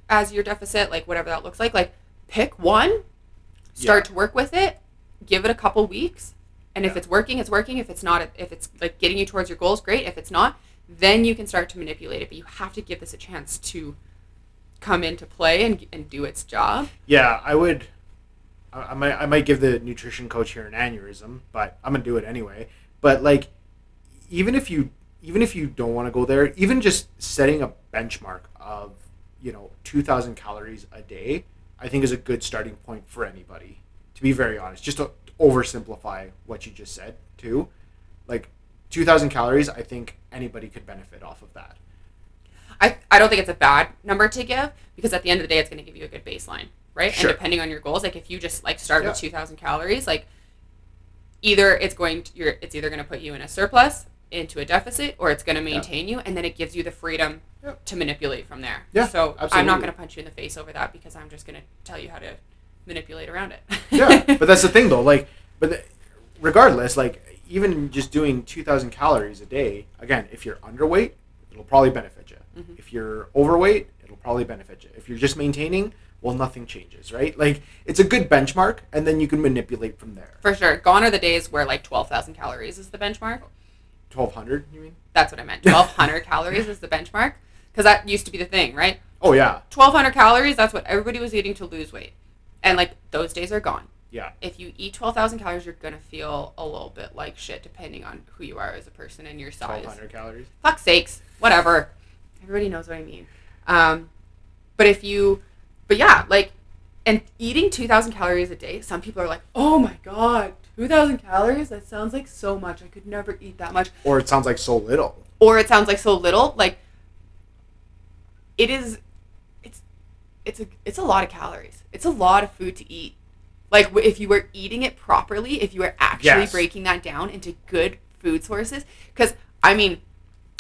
S2: as your deficit, like whatever that looks like, like pick one, start
S1: Yeah.
S2: to work with it, give it a couple weeks, and if it's working, it's working. If it's not, if it's like getting you towards your goals, great. If it's not, then you can start to manipulate it. But you have to give this a chance to come into play and, and do its job.
S1: Yeah, I would. I, might. I might give the nutrition coach here an aneurysm, but I'm gonna do it anyway. But like, even if you even if you don't want to go there, even just setting a benchmark of you know 2,000 calories a day, I think is a good starting point for anybody. To be very honest, just to oversimplify what you just said too, like 2,000 calories, I think anybody could benefit off of that.
S2: I, I don't think it's a bad number to give because at the end of the day, it's going to give you a good baseline, right?
S1: Sure.
S2: And depending on your goals, like if you just like start with 2,000 calories, like either it's going to, you're, it's either going to put you in a surplus into a deficit or it's going to maintain you and then it gives you the freedom
S1: Yep.
S2: to manipulate from there.
S1: Yeah,
S2: So I'm not going to punch you in the face over that because I'm just going to tell you how to manipulate around it.
S1: yeah, but that's the thing though. Like, but the, regardless, like even just doing two thousand calories a day, again, if you're underweight, it'll probably benefit you.
S2: Mhm.
S1: If you're overweight, it'll probably benefit you. If you're just maintaining, well, nothing changes, right? Like, it's a good benchmark, and then you can manipulate from there.
S2: For sure. Gone are the days where like 12,000 calories is the benchmark.
S1: Twelve hundred, you mean?
S2: That's what I meant. 1,200 calories is the benchmark because that used to be the thing, right?
S1: Oh yeah,
S2: 1200 calories that's what everybody was eating to lose weight and like those days are gone
S1: yeah,
S2: if you eat 12000 calories you're gonna feel a little bit like shit depending on who you are as a person and your size
S1: hundred calories.
S2: fuck sakes whatever everybody knows what i mean um, but if you but yeah like and eating 2000 calories a day some people are like oh my god 2000 calories? That sounds like so much. I could never eat that much.
S1: Or it sounds like so little.
S2: or it sounds like so little like it is it's it's a it's a lot of calories. It's a lot of food to eat. Like if you were eating it properly if you were actually
S1: Yes.
S2: breaking that down into good food sources because i mean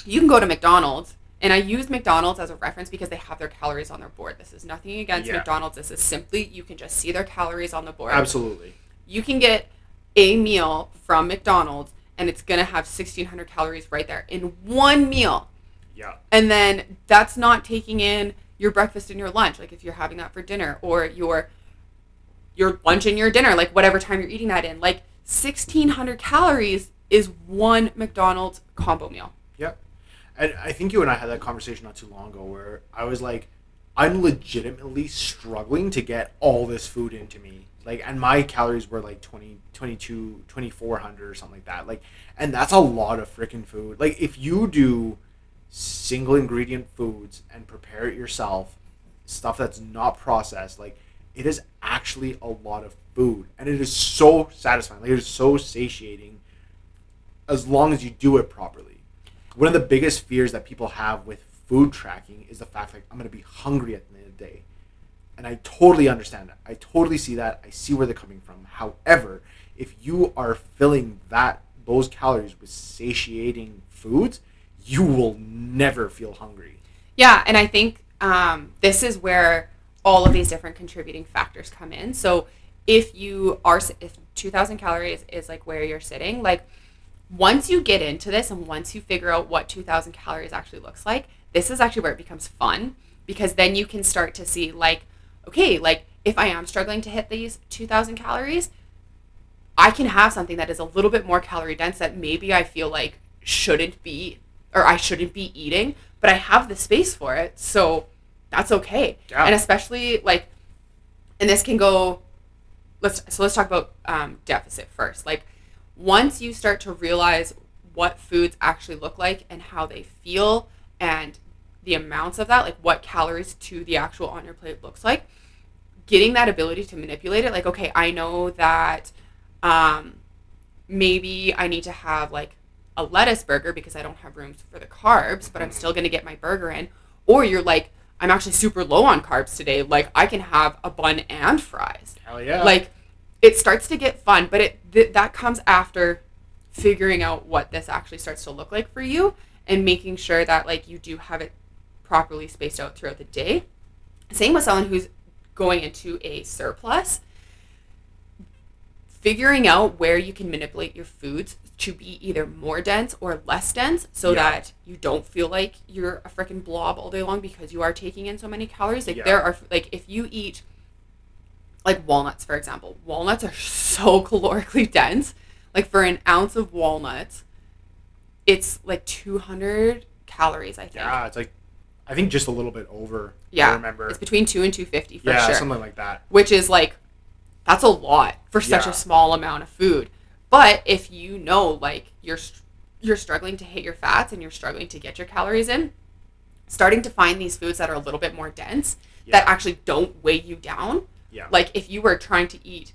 S2: you can go to mcdonald's and i use mcdonald's as a reference because they have their calories on their board this is nothing against
S1: Yeah.
S2: mcdonald's this is simply you can just see their calories on the board
S1: Absolutely.
S2: you can get a meal from McDonald's and it's going to have 1600 calories right there in one meal.
S1: Yeah.
S2: And then that's not taking in your breakfast and your lunch like if you're having that for dinner or your your lunch and your dinner like whatever time you're eating that in like 1600 calories is one McDonald's combo meal.
S1: And I think you and I had that conversation not too long ago where I was like, I'm legitimately struggling to get all this food into me. Like, and my calories were like 20, 22, 2400 or something like that. Like, and that's a lot of freaking food. Like, if you do single ingredient foods and prepare it yourself, stuff that's not processed, like, it is actually a lot of food. And it is so satisfying. Like, it is so satiating as long as you do it properly. One of the biggest fears that people have with food tracking is the fact like I'm going to be hungry at the end of the day. And I totally understand that. I totally see that. I see where they're coming from. However, if you are filling that those calories with satiating foods, you will never feel hungry.
S2: Yeah, and I think um, this is where all of these different contributing factors come in. So if you are, if 2,000 calories is like where you're sitting, like once you get into this and once you figure out what 2,000 calories actually looks like, this is actually where it becomes fun because then you can start to see like, okay, like if I am struggling to hit these 2,000 calories, I can have something that is a little bit more calorie dense that maybe I feel like shouldn't be or I shouldn't be eating, but I have the space for it. So that's okay.
S1: Yeah.
S2: And especially like and this can go let's so let's talk about um, deficit first. Like once you start to realize what foods actually look like and how they feel and the amounts of that, like what calories to the actual on your plate looks like, getting that ability to manipulate it, like, okay, I know that um, maybe I need to have like a lettuce burger because I don't have room for the carbs, but I'm still going to get my burger in. Or you're like, I'm actually super low on carbs today. Like, I can have a bun and fries.
S1: Hell yeah.
S2: Like, it starts to get fun, but it th- that comes after figuring out what this actually starts to look like for you and making sure that like you do have it properly spaced out throughout the day. Same with someone who's going into a surplus. Figuring out where you can manipulate your foods to be either more dense or less dense so
S1: Yeah.
S2: that you don't feel like you're a freaking blob all day long because you are taking in so many calories. Like
S1: Yeah.
S2: there are like if you eat like walnuts for example, walnuts are so calorically dense. Like for an ounce of walnuts, it's like 200 calories, I think.
S1: yeah, it's like I think just a little bit over.
S2: Yeah,
S1: I remember.
S2: It's between 2 and 250 for
S1: yeah,
S2: sure.
S1: something like that.
S2: which is like that's a lot for such
S1: Yeah.
S2: a small amount of food. But if you know like you're you're struggling to hit your fats and you're struggling to get your calories in, starting to find these foods that are a little bit more dense that actually don't weigh you down.
S1: Yeah.
S2: Like if you were trying to eat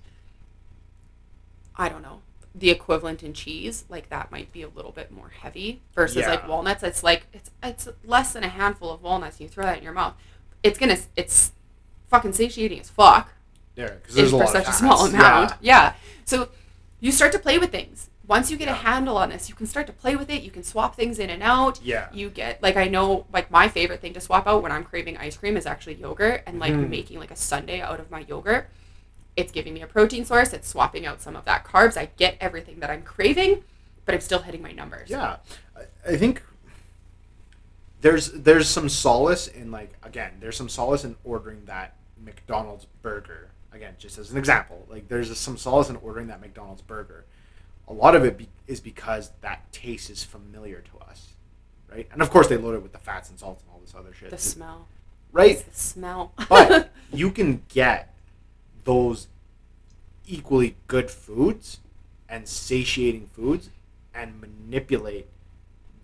S2: I don't know, the equivalent in cheese, like that might be a little bit more heavy versus
S1: Yeah.
S2: like walnuts. It's like it's it's less than a handful of walnuts. You throw that in your mouth, it's gonna it's fucking satiating as fuck
S1: Yeah, because there's a
S2: for
S1: lot
S2: such
S1: of
S2: a small amount.
S1: Yeah.
S2: Yeah. So you start to play with things. Once you get a handle on this, you can start to play with it. You can swap things in and out.
S1: Yeah.
S2: You get like I know like my favorite thing to swap out when I'm craving ice cream is actually yogurt and like
S1: Mhm.
S2: making like a sundae out of my yogurt. It's giving me a protein source. It's swapping out some of that carbs. I get everything that I'm craving, but I'm still hitting my numbers.
S1: Yeah, I think there's there's some solace in like again there's some solace in ordering that McDonald's burger again just as an example like there's some solace in ordering that McDonald's burger. A lot of it be, is because that taste is familiar to us, right? And of course they load it with the fats and salts and all this other shit,
S2: The smell.
S1: right?
S2: It's the smell.
S1: but you can get those equally good foods and satiating foods and manipulate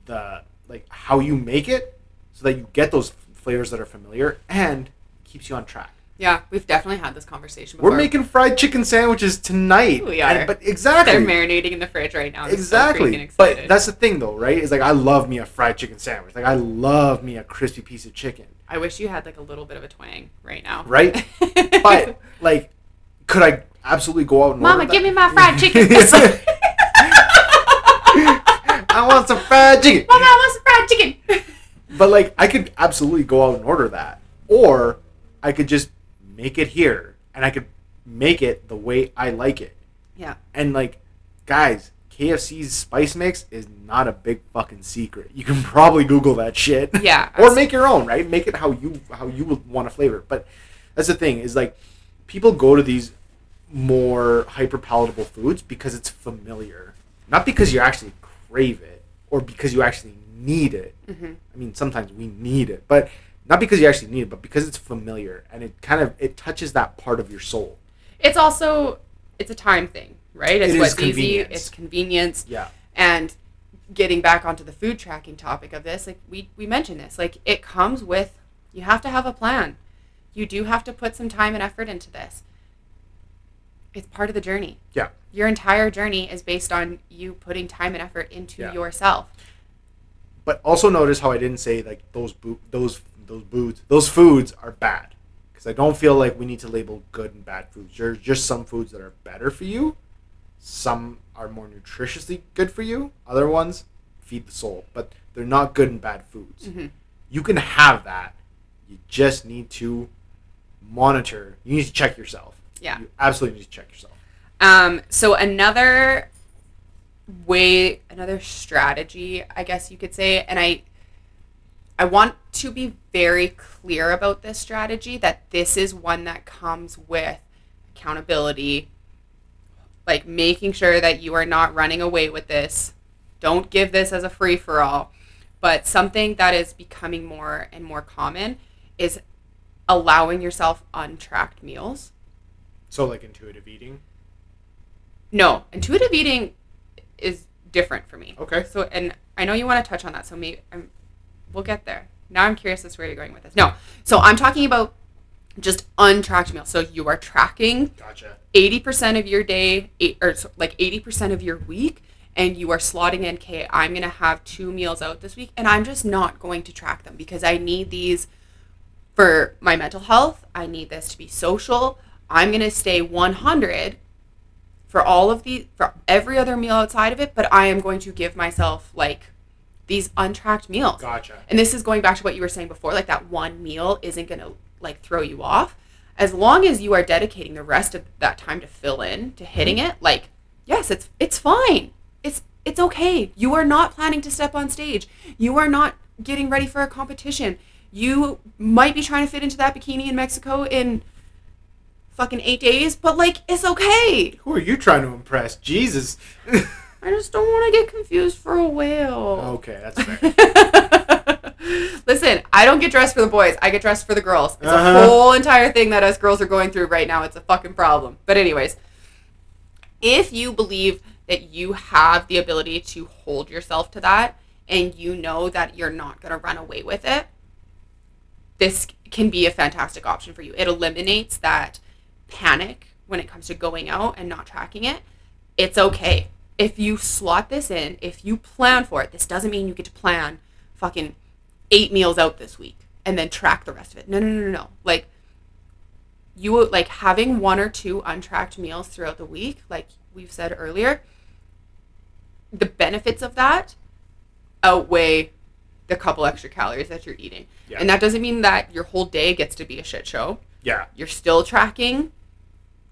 S1: the like how you make it so that you get those flavors that are familiar and keeps you on track.
S2: Yeah, we've definitely had this conversation before.
S1: We're making fried chicken sandwiches tonight.
S2: We are.
S1: And- but exactly.
S2: They're marinating in the fridge right now. I'm so
S1: Exactly.
S2: excited.
S1: but that's the thing though, right? Is like I love me a fried chicken sandwich. Like I love me a crispy piece of chicken.
S2: I wish you had like a little bit of a twang right now.
S1: Right? But like could I absolutely go out and
S2: Mama, give me my fried chicken.
S1: I want some fried chicken.
S2: Mama, I want some fried chicken.
S1: But like I could absolutely go out and order that. Or I could just make it here and I could make it the way I like it.
S2: Yeah.
S1: And like guys, KFC's spice mix is not a big fucking secret. You can probably Google that shit.
S2: Yeah.
S1: or make your own, right? Make it how you how you would want to flavor. it. But that's the thing is like people go to these more hyper palatable foods because it's familiar, not because you actually crave it or because you actually need it.
S2: Mhm.
S1: I mean, sometimes we need it, but not because you actually need it, but because it's familiar and it kind of it touches that part of your soul.
S2: It's also it's a time thing, right? It's
S1: It
S2: what's easy. It's convenience.
S1: Yeah.
S2: And getting back onto the food tracking topic of this, like we we mentioned this, like it comes with you have to have a plan. You do have to put some time and effort into this. It's part of the journey.
S1: Yeah.
S2: Your entire journey is based on you putting time and effort into
S1: Yeah.
S2: yourself.
S1: But also notice how I didn't say like those bo- those those foods those foods are bad because I don't feel like we need to label good and bad foods. There's just some foods that are better for you. Some are more nutritiously good for you. Other ones feed the soul, but they're not good and bad foods.
S2: Mhm.
S1: You can have that. You just need to monitor. You need to check yourself.
S2: Yeah.
S1: You absolutely need to check yourself.
S2: Um, so another way, another strategy, I guess you could say, and I, I want to be very clear about this strategy that this is one that comes with accountability, like making sure that you are not running away with this. Don't give this as a free for all. But something that is becoming more and more common is allowing yourself untracked meals.
S1: So like intuitive eating.
S2: No, intuitive eating is different for me.
S1: Okay.
S2: So, and I know you want to touch on that, so maybe I'm, we'll get there. Now I'm curious as to where you're going with this. No, so I'm talking about just untracked meals. So you are tracking
S1: Gotcha.
S2: 80% of your day, eight, or like 80% of your week, and you are slotting in, okay, I'm going to have two meals out this week, and I'm just not going to track them because I need these for my mental health. I need this to be social. I'm going to stay 100 for all of the, for every other meal outside of it, but I am going to give myself like these untracked meals.
S1: Gotcha.
S2: And this is going back to what you were saying before, like that one meal isn't going to like throw you off. As long as you are dedicating the rest of that time to fill in, to hitting it, like yes, it's it's fine. It's it's okay. You are not planning to step on stage. You are not getting ready for a competition. You might be trying to fit into that bikini in Mexico in fucking 8 days, but like it's okay.
S1: Who are you trying to impress? Jesus.
S2: I just don't want to get confused for a whale.
S1: okay, that's fair.
S2: Listen, I don't get dressed for the boys. I get dressed for the girls. It's
S1: Uh-huh.
S2: a whole entire thing that us girls are going through right now. It's a fucking problem. But anyways, if you believe that you have the ability to hold yourself to that and you know that you're not going to run away with it, this can be a fantastic option for you. It eliminates that panic when it comes to going out and not tracking it. It's okay. If you slot this in, if you plan for it, this doesn't mean you get to plan fucking eight meals out this week and then track the rest of it. No, no, no, no, no. Like you like having one or two untracked meals throughout the week, like we've said earlier, the benefits of that outweigh the couple extra calories that you're eating.
S1: Yeah.
S2: And that doesn't mean that your whole day gets to be a shit show.
S1: Yeah.
S2: You're still tracking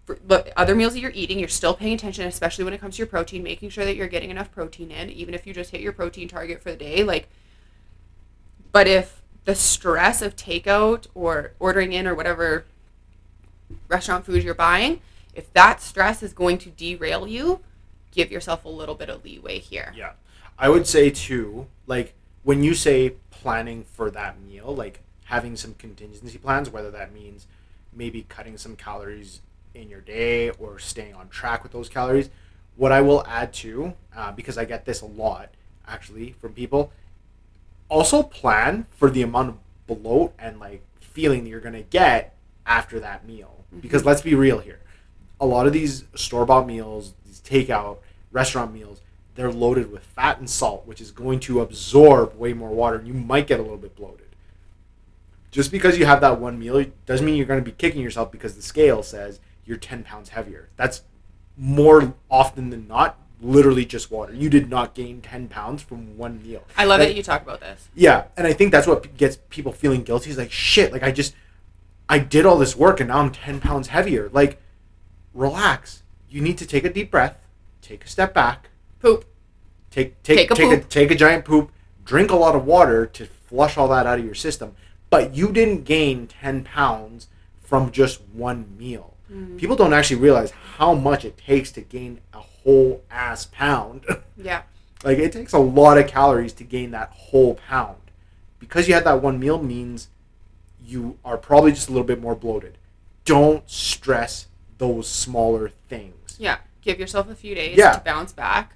S2: the other meals that you're eating. You're still paying attention, especially when it comes to your protein, making sure that you're getting enough protein in, even if you just hit your protein target for the day. Like, but if the stress of takeout or ordering in or whatever restaurant food you're buying, if that stress is going to derail you, give yourself a little bit of leeway here.
S1: Yeah. I would say too, like when you say planning for that meal, like having some contingency plans, whether that means maybe cutting some calories in your day or staying on track with those calories. What I will add to, uh, because I get this a lot actually from people, also plan for the amount of bloat and like feeling that you're gonna get after that meal. Because let's be real here, a lot of these store bought meals, these takeout restaurant meals, they're loaded with fat and salt, which is going to absorb way more water, and you might get a little bit bloated. Just because you have that one meal doesn't mean you're going to be kicking yourself because the scale says you're 10 pounds heavier. That's more often than not literally just water. You did not gain 10 pounds from one meal.
S2: I love
S1: Like-
S2: that you talk about this.
S1: yeah, and I think that's what gets people feeling guilty. Is like shit. Like I just, I did all this work and now I'm ten pounds heavier. Like, relax. You need to take a deep breath, take a step back,
S2: Poop.
S1: take take
S2: Take a
S1: take a, take a giant poop, drink a lot of water to flush all that out of your system. But you didn't gain ten pounds from just one meal.
S2: Mm.
S1: People don't actually realize how much it takes to gain a whole ass pound.
S2: Yeah.
S1: Like it takes a lot of calories to gain that whole pound. Because you had that one meal means you are probably just a little bit more bloated. Don't stress those smaller things.
S2: Yeah. Give yourself a few days
S1: Yeah.
S2: to bounce back.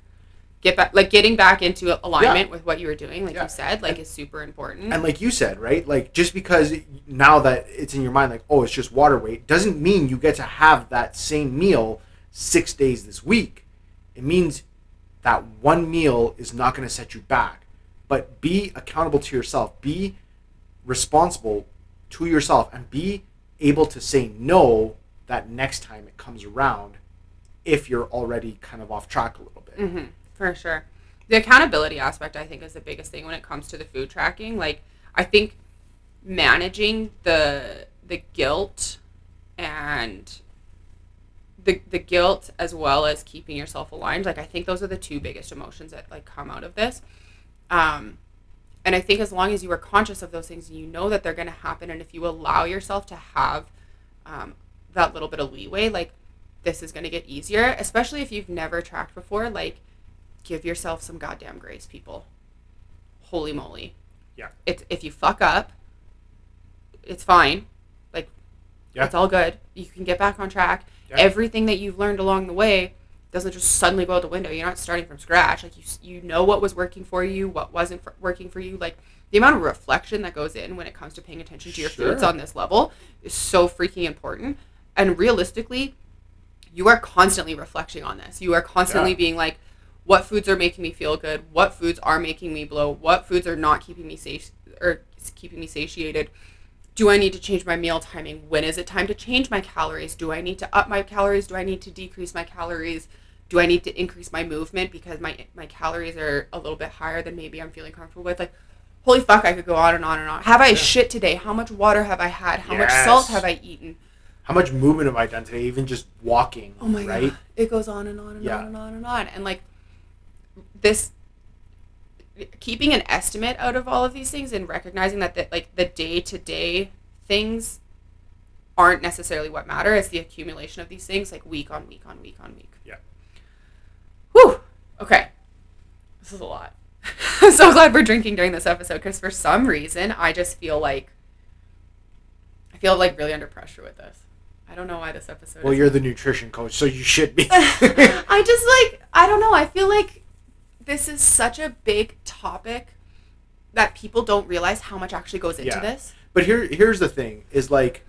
S2: Get back, like getting back into alignment with what you were doing, like
S1: Yeah.
S2: you said, like is super important.
S1: And like you said, right? Like just because now that it's in your mind like, oh, it's just water weight, doesn't mean you get to have that same meal 6 days this week. It means that one meal is not going to set you back. But be accountable to yourself. Be responsible to yourself and be able to say no that next time it comes around if you're already kind of off track a little bit.
S2: hmm for sure. The accountability aspect, I think, is the biggest thing when it comes to the food tracking. Like, I think managing the the guilt and the the guilt as well as keeping yourself aligned. Like, I think those are the two biggest emotions that like come out of this. Um, and I think as long as you are conscious of those things and you know that they're going to happen, and if you allow yourself to have um, that little bit of leeway, like this is going to get easier, especially if you've never tracked before. Like, give yourself some goddamn grace, people. Holy moly.
S1: Yeah.
S2: It's if you fuck up, it's fine. Like,
S1: Yeah.
S2: it's all good. You can get back on track.
S1: Yeah.
S2: Everything that you've learned along the way doesn't just suddenly go out the window. You're not starting from scratch. Like you, you know what was working for you, what wasn't for, working for you. Like the amount of reflection that goes in when it comes to paying attention to your foods on this level is so freaking important. And realistically, you are constantly reflecting on this. You are constantly
S1: Yeah.
S2: being like, what foods are making me feel good? What foods are making me blow? What foods are not keeping me safe or keeping me satiated? Do I need to change my meal timing? When is it time to change my calories? Do I need to up my calories? Do I need to decrease my calories? Do I need to increase my movement because my my calories are a little bit higher than maybe I'm feeling comfortable with? Like, holy fuck, I could go on and on and on. Have I shit today? How much water have I had? How much salt have I eaten?
S1: How much movement have I done today? Even just walking.
S2: Oh my
S1: right?
S2: god. It goes on and on and
S1: Yeah.
S2: on and on and on. And like this keeping an estimate out of all of these things and recognizing that the, like the day-to-day things aren't necessarily what matter. It's the accumulation of these things like week on week on week on week.
S1: Yeah.
S2: Whew. Okay. This is a lot. I'm so glad we're drinking during this episode because for some reason I just feel like I feel like really under pressure with this. I don't know why this episode.
S1: Well, you're the nutrition coach, so you should be.
S2: I just like I don't know. I feel like this is such a big topic that people don't realize how much actually goes into
S1: Yeah.
S2: this.
S1: But here, here's the thing: is like,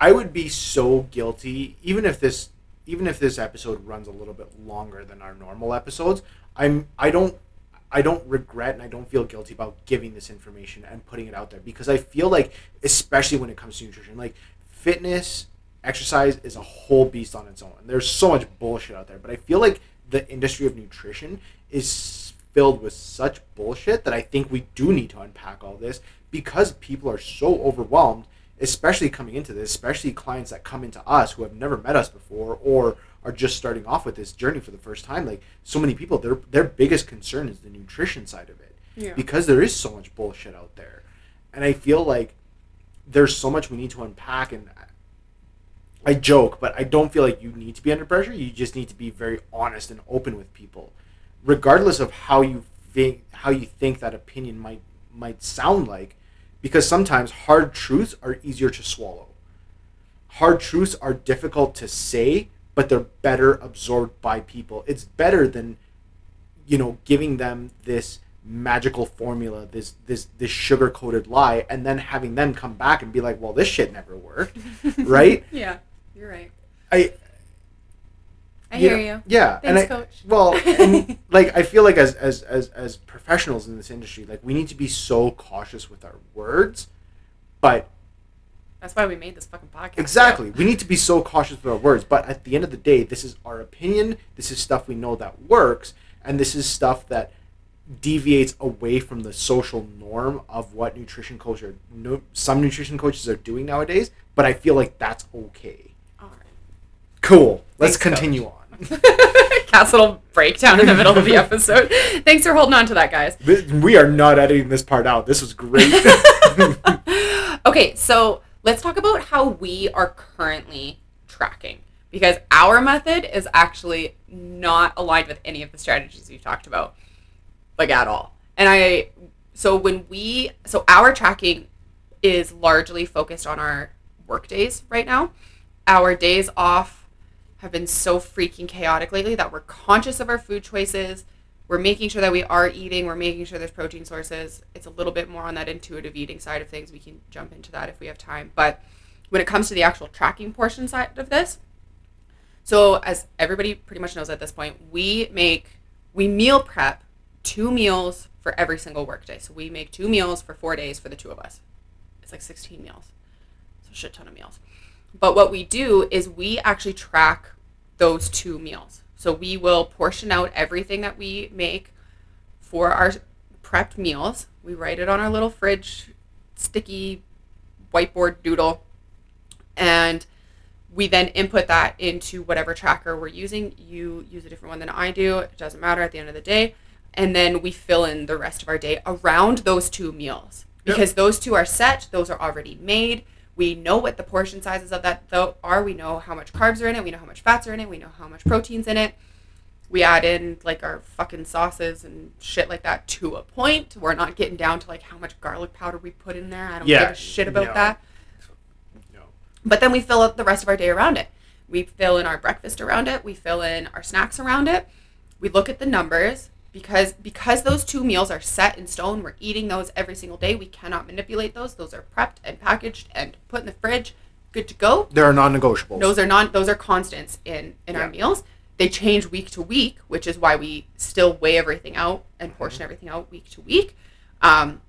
S1: I would be so guilty, even if this, even if this episode runs a little bit longer than our normal episodes. I'm, I don't, I don't regret and I don't feel guilty about giving this information and putting it out there because I feel like, especially when it comes to nutrition, like fitness, exercise is a whole beast on its own. There's so much bullshit out there, but I feel like the industry of nutrition is filled with such bullshit that I think we do need to unpack all this because people are so overwhelmed, especially coming into this, especially clients that come into us who have never met us before or are just starting off with this journey for the first time. Like so many people, their their biggest concern is the nutrition side of it
S2: Yeah.
S1: because there is so much bullshit out there, and I feel like there's so much we need to unpack and. I joke, but I don't feel like you need to be under pressure. You just need to be very honest and open with people, regardless of how you think how you think that opinion might might sound like, because sometimes hard truths are easier to swallow. Hard truths are difficult to say, but they're better absorbed by people. It's better than, you know, giving them this magical formula, this this this sugar coated lie, and then having them come back and be like, "Well, this shit never worked," right?
S2: Yeah, you're right.
S1: I
S2: I
S1: you
S2: hear
S1: know-
S2: you.
S1: Yeah, and
S2: Thanks,
S1: I,
S2: coach.
S1: well, and like I feel like as, as as as professionals in this industry, like we need to be so cautious with our words, but
S2: That's why we made this fucking podcast.
S1: exactly, we need to be so cautious with our words. But at the end of the day, this is our opinion. This is stuff we know that works, and this is stuff that deviates away from the social norm of what nutrition coaches are, no, some nutrition coaches are doing nowadays. But I feel like that's okay.
S2: All right.
S1: Cool. Let's
S2: Thanks,
S1: continue on.
S2: Kat's little breakdown in the middle of the episode. Thanks for holding on to that, guys.
S1: We are not editing this part out. This was great.
S2: okay, so let's talk about how we are currently tracking because our method is actually not aligned with any of the strategies we've talked about, like at all. And I, so when we, so our tracking is largely focused on our work days right now. Our days off have been so freaking chaotic lately that we're conscious of our food choices. We're making sure that we are eating. We're making sure there's protein sources. It's a little bit more on that intuitive eating side of things. We can jump into that if we have time. But when it comes to the actual tracking portion side of this, so as everybody pretty much knows at this point, we make we meal prep two meals for every single workday. So we make two meals for four days for the two of us. It's like 16 meals. A shit ton of meals. But what we do is we actually track those two meals. So we will portion out everything that we make for our prepped meals. We write it on our little fridge sticky whiteboard doodle. And we then input that into whatever tracker we're using. You use a different one than I do. It doesn't matter at the end of the day. And then we fill in the rest of our day around those two meals
S1: Yep.
S2: because those two are set, those are already made. We know what the portion sizes of that though are. We know how much carbs are in it. We know how much fats are in it. We know how much protein's in it. We add in like our fucking sauces and shit like that to a point. We're not getting down to like how much garlic powder we put in there. I don't
S1: Yeah,
S2: give a shit about
S1: no.
S2: that.
S1: No.
S2: But then we fill up the rest of our day around it. We fill in our breakfast around it. We fill in our snacks around it. We look at the numbers because because those two meals are set in stone. We're eating those every single day. We cannot manipulate those. Those are prepped and packaged and put in the fridge, good to go.
S1: There are non-negotiables.
S2: Those are non those are constants in in
S1: Yeah.
S2: our meals. They change week to week, which is why we still weigh everything out and portion everything out week to week. Um,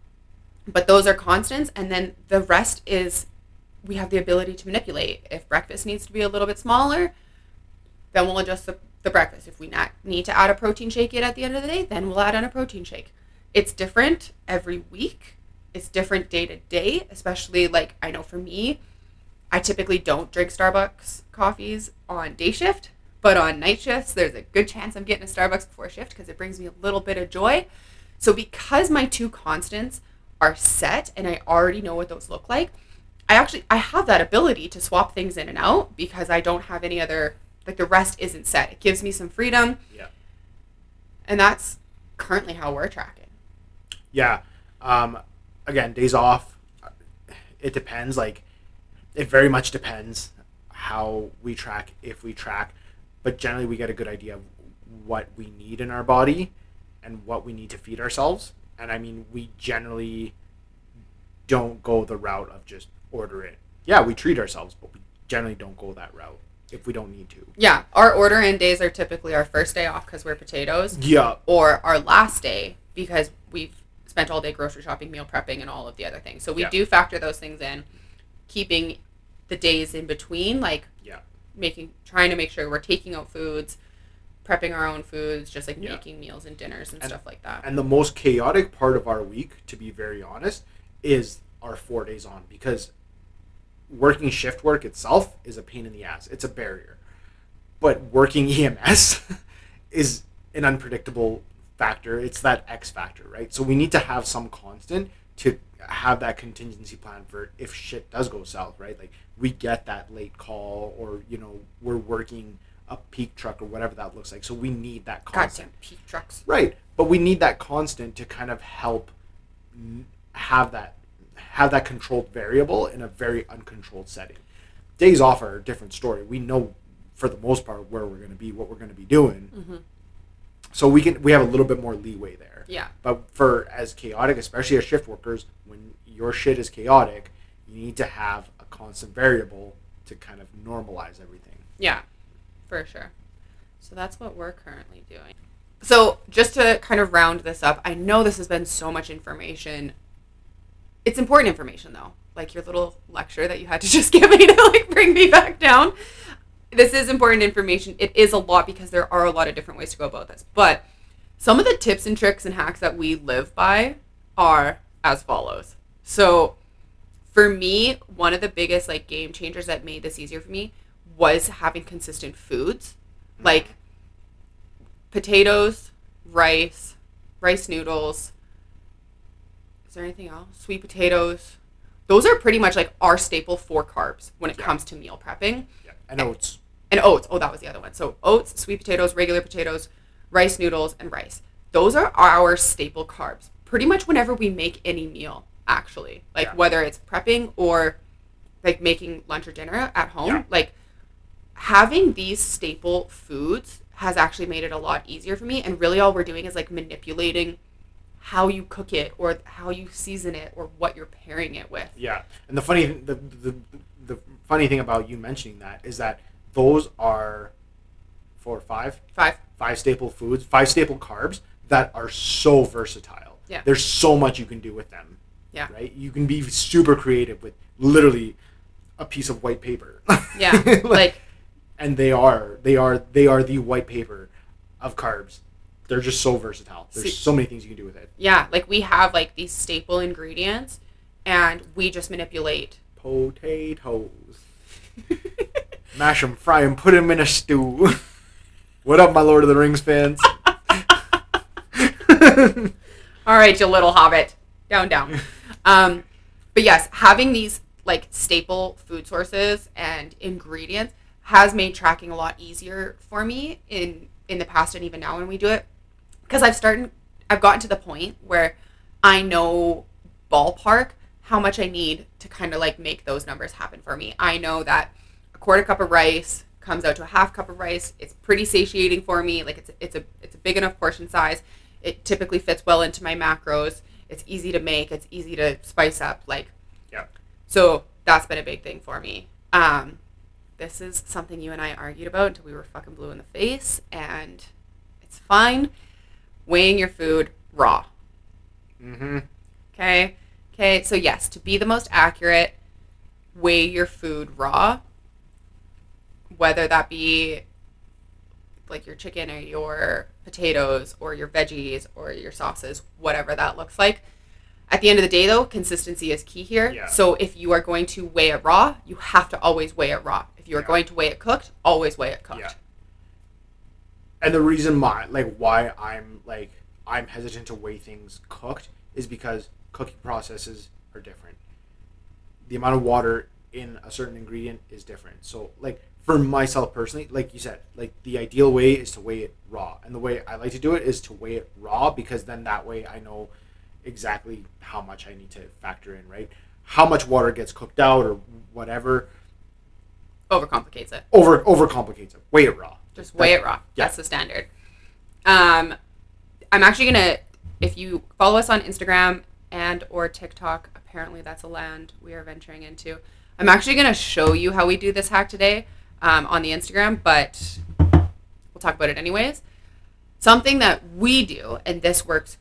S2: but those are constants, and then the rest is we have the ability to manipulate. If breakfast needs to be a little bit smaller, then we'll adjust the, the breakfast. If we not, need to add a protein shake in at the end of the day, then we'll add on a protein shake. It's different every week. It's different day to day, especially like I know for me, I typically don't drink Starbucks coffees on day shift, but on night shifts, there's a good chance I'm getting a Starbucks before shift because it brings me a little bit of joy. So because my two constants are set and I already know what those look like, I actually I have that ability to swap things in and out because I don't have any other like the rest isn't set. It gives me some freedom
S1: Yeah.
S2: and that's currently how we're tracking.
S1: Yeah. Um, again, days off. It depends. Like, it very much depends how we track, if we track. But generally, we get a good idea of what we need in our body and what we need to feed ourselves. And I mean, we generally don't go the route of just order it. Yeah, we treat ourselves, but we generally don't go that route if we don't need to.
S2: Yeah, our order in days are typically our first day off because we're potatoes.
S1: Yeah.
S2: or our last day because we've spent all day grocery shopping, meal prepping, and all of the other things. So we
S1: Yeah.
S2: do factor those things in, keeping the days in between, like
S1: Yeah.
S2: making, trying to make sure we're taking out foods, prepping our own foods, just like
S1: Yeah.
S2: making meals and dinners and,
S1: And-
S2: stuff like that.
S1: And the most chaotic part of our week, to be very honest, is our four days on because working shift work itself is a pain in the ass. It's a barrier. But working EMS is an unpredictable factor. It's that X factor, right? So we need to have some constant to have that contingency plan for if shit does go south, right? Like we get that late call or, you know, we're working a peak truck or whatever that looks like. So we need that constant.
S2: Goddamn peak trucks.
S1: Right, but we need that constant to kind of help have that have that controlled variable in a very uncontrolled setting. Days off are a different story. We know for the most part where we're going to be, what we're going to be doing.
S2: Mhm.
S1: So we can we have a little bit more leeway there.
S2: Yeah.
S1: But for as chaotic, especially as shift workers, when your shit is chaotic, you need to have a constant variable to kind of normalize everything.
S2: Yeah, for sure. So that's what we're currently doing. So just to kind of round this up, I know this has been so much information. It's important information though, like your little lecture that you had to just give me to like bring me back down. This is important information. It is a lot because there are a lot of different ways to go about this. But some of the tips and tricks and hacks that we live by are as follows. So for me, one of the biggest like game changers that made this easier for me was having consistent foods. Mm-hmm. Like potatoes, rice, rice noodles. Is there anything else? Sweet potatoes. Those are pretty much like our staple for carbs when it
S1: Yeah.
S2: comes to meal prepping.
S1: Yeah. Know it's
S2: And oats. Oh, that was the other one. So oats, sweet potatoes, regular potatoes, rice noodles, and rice. Those are our staple carbs. Pretty much whenever we make any meal, actually. Like
S1: Yeah.
S2: whether it's prepping or like making lunch or dinner at home. Like having these staple foods has actually made it a lot easier for me. And really all we're doing is like manipulating how you cook it or how you season it or what you're pairing it with.
S1: Yeah, and the funny the, the the funny thing about you mentioning that is that those are four or five
S2: Five.
S1: five staple foods, five staple carbs that are so versatile.
S2: Yeah.
S1: There's so much you can do with them.
S2: Yeah.
S1: Right? You can be super creative with literally a piece of white paper.
S2: Yeah. like
S1: and they are they are they are the white paper of carbs. They're just so versatile. There's so many things you can do with it.
S2: Yeah, like we have like these staple ingredients and we just manipulate.
S1: Potatoes. Mash them, fry them, put them in a stew. what up, my Lord of the Rings fans?
S2: All right, you little hobbit. Down, down. Um, but yes, having these like staple food sources and ingredients has made tracking a lot easier for me in in the past and even now when we do it because I've started I've gotten to the point where I know ballpark how much I need to kind of like make those numbers happen for me. I know that a quarter cup of rice comes out to a half cup of rice. It's pretty satiating for me. Like it's it's a it's a big enough portion size. It typically fits well into my macros. It's easy to make. It's easy to spice up. Like
S1: Yeah.
S2: so that's been a big thing for me. Um, this is something you and I argued about until we were fucking blue in the face, and it's fine. Weighing your food raw.
S1: Mm-hmm.
S2: Okay. Okay. So yes, to be the most accurate, weigh your food raw. Whether that be like your chicken or your potatoes or your veggies or your sauces, whatever that looks like. At the end of the day, though, consistency is key here.
S1: Yeah.
S2: So if you are going to weigh it raw, you have to always weigh it raw. If you are
S1: Yeah.
S2: going to weigh it cooked, always weigh it cooked.
S1: Yeah. And the reason why, like, why I'm like I'm hesitant to weigh things cooked is because cooking processes are different. The amount of water in a certain ingredient is different. So, like for myself personally, like you said, like the ideal way is to weigh it raw, and the way I like to do it is to weigh it raw because then that way I know exactly how much I need to factor in, right? How much water gets cooked out or whatever
S2: Overcomplicates it.
S1: over overcomplicates it. Weigh it raw.
S2: Just weigh it raw.
S1: Yeah.
S2: That's the standard. Um, I'm actually gonna, if you follow us on Instagram and or TikTok, apparently that's a land we are venturing into. I'm actually gonna show you how we do this hack today um, on the Instagram, but we'll talk about it anyways. Something that we do, and this works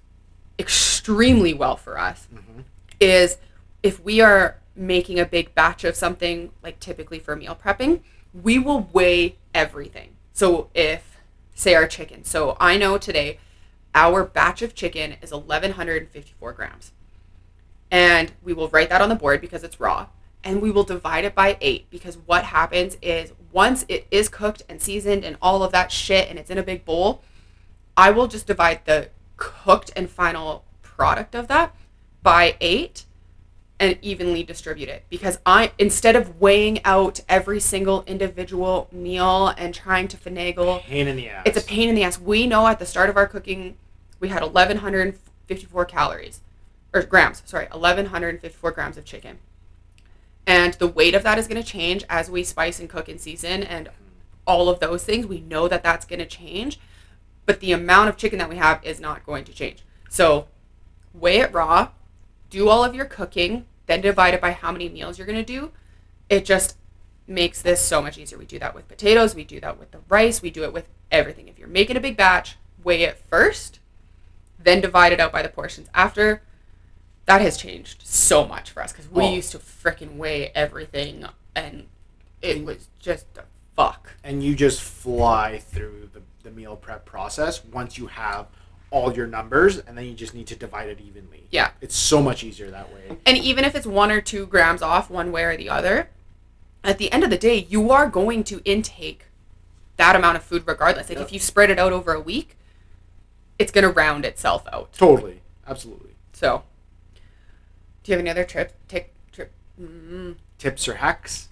S2: extremely well for us,
S1: Mhm.
S2: is if we are making a big batch of something, like typically for meal prepping, we will weigh everything. So if, say, our chicken, so I know today our batch of chicken is 1154 grams. And we will write that on the board because it's raw. And we will divide it by eight because what happens is once it is cooked and seasoned and all of that shit and it's in a big bowl, I will just divide the cooked and final product of that by eight and evenly distribute it because I instead of weighing out every single individual meal and trying to finagle
S1: Pain in the ass.
S2: it's a pain in the ass. We know at the start of our cooking we had 1154 calories or grams, sorry, 1154 grams of chicken. And the weight of that is going to change as we spice and cook and season and all of those things. We know that that's going to change, but the amount of chicken that we have is not going to change. So, weigh it raw, do all of your cooking, then divide it by how many meals you're going to do. It just makes this so much easier. We do that with potatoes, we do that with the rice, we do it with everything. If you're making a big batch, weigh it first, then divide it out by the portions after. That has changed so much for us because we
S1: Oh.
S2: used to freaking weigh everything and it was just the fuck.
S1: and you just fly through the, the meal prep process once you have all your numbers and then you just need to divide it evenly
S2: Yeah.
S1: it's so much easier that way
S2: And even if it's one or two grams off one way or the other, at the end of the day, you are going to intake that amount of food regardless. Like
S1: Yeah.
S2: if you spread it out over a week, it's going to round itself out.
S1: totally absolutely
S2: So, do you have any other trip? Tick, trip. Mm.
S1: tips or hacks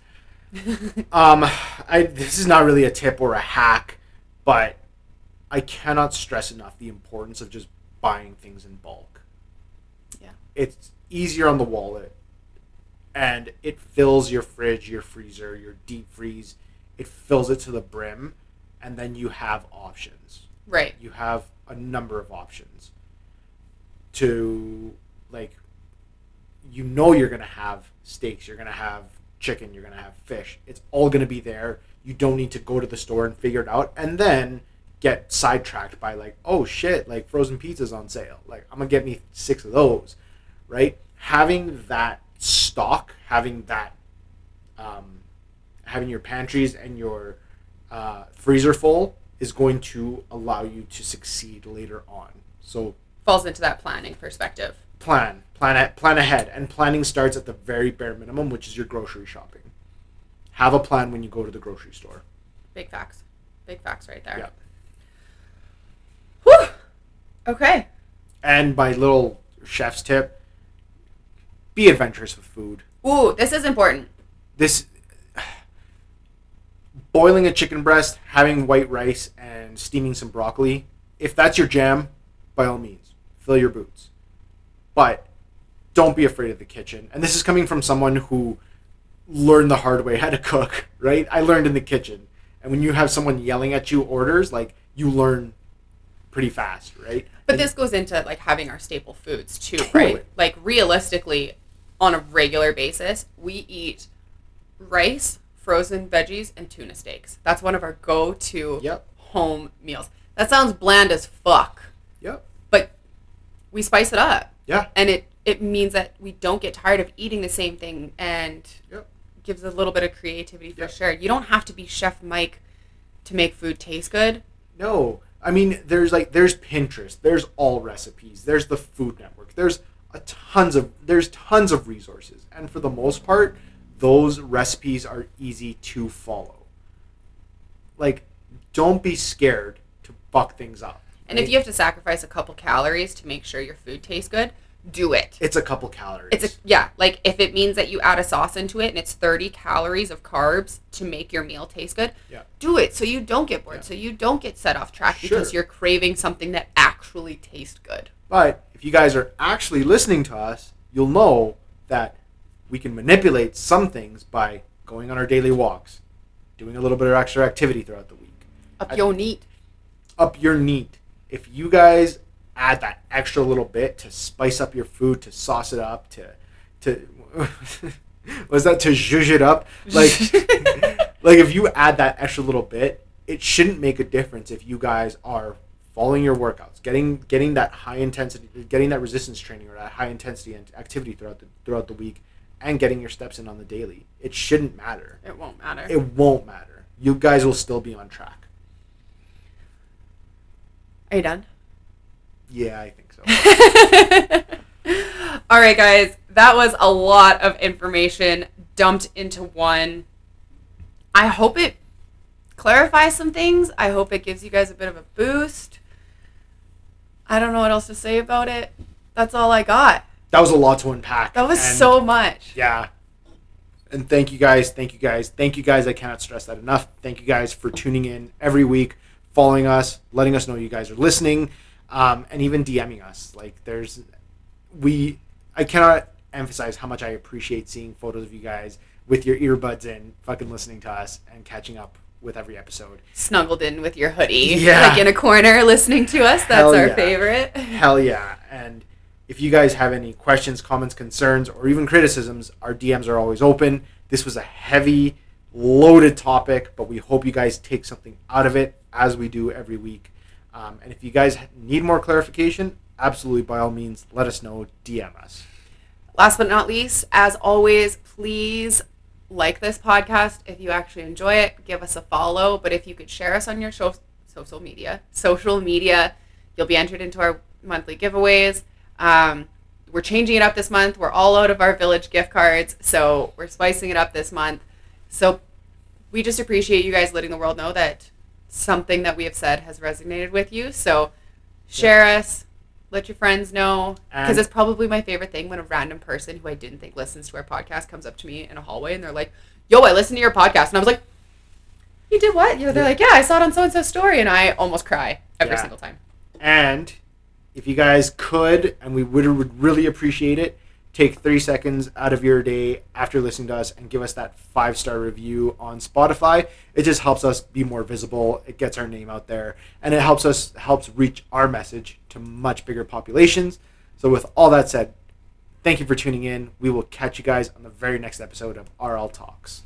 S1: um i this is not really a tip or a hack but i cannot stress enough the importance of just buying things in bulk.
S2: Yeah.
S1: it's easier on the wallet and it fills your fridge your freezer your deep freeze. It fills it to the brim and then you have options.
S2: Right.
S1: you have a number of options to like you know you're going to have steaks you're going to have chicken you're going to have fish. It's all going to be there. You don't need to go to the store and figure it out. And then get sidetracked by like oh shit like frozen pizzas on sale like i'm to get me six of those right having that stock having that um, having your pantries and your uh, freezer full is going to allow you to succeed later on. So
S2: Falls into that planning perspective.
S1: plan, plan, plan ahead, and planning starts at the very bare minimum, which is your grocery shopping. Have a plan when you go to the grocery store.
S2: Big facts. Big facts right there.
S1: Yeah.
S2: Okay.
S1: And my little chef's tip: be adventurous with food.
S2: Ooh, this is important.
S1: This boiling a chicken breast, having white rice, and steaming some broccoli. If that's your jam, by all means, fill your boots. But don't be afraid of the kitchen. And this is coming from someone who learned the hard way how to cook, right? I learned in the kitchen. And when you have someone yelling at you orders, like you learn pretty fast, right?
S2: But
S1: And-
S2: this goes into like having our staple foods too,
S1: Totally.
S2: right? Like realistically, on a regular basis, we eat rice, frozen veggies, and tuna steaks. That's one of our go-to
S1: Yep.
S2: home meals. That sounds bland as fuck,
S1: Yep.
S2: but we spice it up,
S1: Yeah.
S2: and it it means that we don't get tired of eating the same thing, and
S1: Yep.
S2: gives a little bit of creativity for
S1: Yep.
S2: sure. You don't have to be Chef Mike to make food taste good.
S1: No, I mean there's like there's Pinterest, there's Allrecipes, there's the Food Network, there's a tons of there's tons of resources, and for the most part, those recipes are easy to follow. Like, don't be scared to fuck things up.
S2: And if you have to sacrifice a couple calories to make sure your food tastes good, do it.
S1: it's a couple calories.
S2: It's a yeah, like if it means that you add a sauce into it and it's 30 calories of carbs to make your meal taste good,
S1: Yeah.
S2: do it so you don't get bored,
S1: Yeah.
S2: so you don't get set off track because you're craving something that actually tastes good.
S1: But if you guys are actually listening to us, you'll know that we can manipulate some things by going on our daily walks, doing a little bit of extra activity throughout the week.
S2: Up
S1: I-
S2: your NEAT.
S1: up your NEAT. If you guys add that extra little bit to spice up your food, to sauce it up, to to was that to zhuzh it up? Like like if you add that extra little bit, it shouldn't make a difference if you guys are following your workouts, getting getting that high intensity, getting that resistance training or that high intensity and activity throughout the throughout the week, and getting your steps in on the daily. It shouldn't matter.
S2: It won't matter.
S1: It won't matter. You guys will still be on track.
S2: Are you done?
S1: Yeah, I think so.
S2: All right, guys, that was a lot of information dumped into one. I hope it clarifies some things. I hope it gives you guys a bit of a boost. I don't know what else to say about it. That's all I got.
S1: that was a lot to unpack.
S2: That was so much.
S1: yeah. And thank you guys, thank you guys, thank you guys. I cannot stress that enough. Thank you guys for tuning in every week, following us, letting us know you guys are listening, um, and even DMing us. Like there's, we, I cannot emphasize how much I appreciate seeing photos of you guys with your earbuds in, fucking listening to us and catching up with every episode.
S2: Snuggled in with your hoodie,
S1: Yeah.
S2: like in a corner listening to us. That's
S1: Hell
S2: our
S1: yeah.
S2: favorite.
S1: Hell yeah. And if you guys have any questions, comments, concerns, or even criticisms, our DMs are always open. This was a heavy, loaded topic, but we hope you guys take something out of it as we do every week. Um, and if you guys need more clarification, absolutely, by all means, let us know. DM us.
S2: Last but not least, as always, please like this podcast if you actually enjoy it. Give us a follow. But if you could share us on your sho- social media, social media, you'll be entered into our monthly giveaways. Um, we're changing it up this month. We're all out of our village gift cards, so we're spicing it up this month. So we just appreciate you guys letting the world know that something that we have said has resonated with you. So share us, let your friends know, because it's probably my favorite thing when a random person who I didn't think listens to our podcast comes up to me in a hallway and they're like, "Yo, I listened to your podcast," and I was like, "You did what?" You know, they're
S1: Yeah.
S2: like, "Yeah, I saw it on so and so's story," and I almost cry every
S1: Yeah.
S2: single time.
S1: And if you guys could, and we would, would really appreciate it, take 30 seconds out of your day after listening to us and give us that five star review on Spotify. It just helps us be more visible. It gets our name out there, and it helps us helps reach our message to much bigger populations. So, with all that said, thank you for tuning in. We will catch you guys on the very next episode of RL Talks.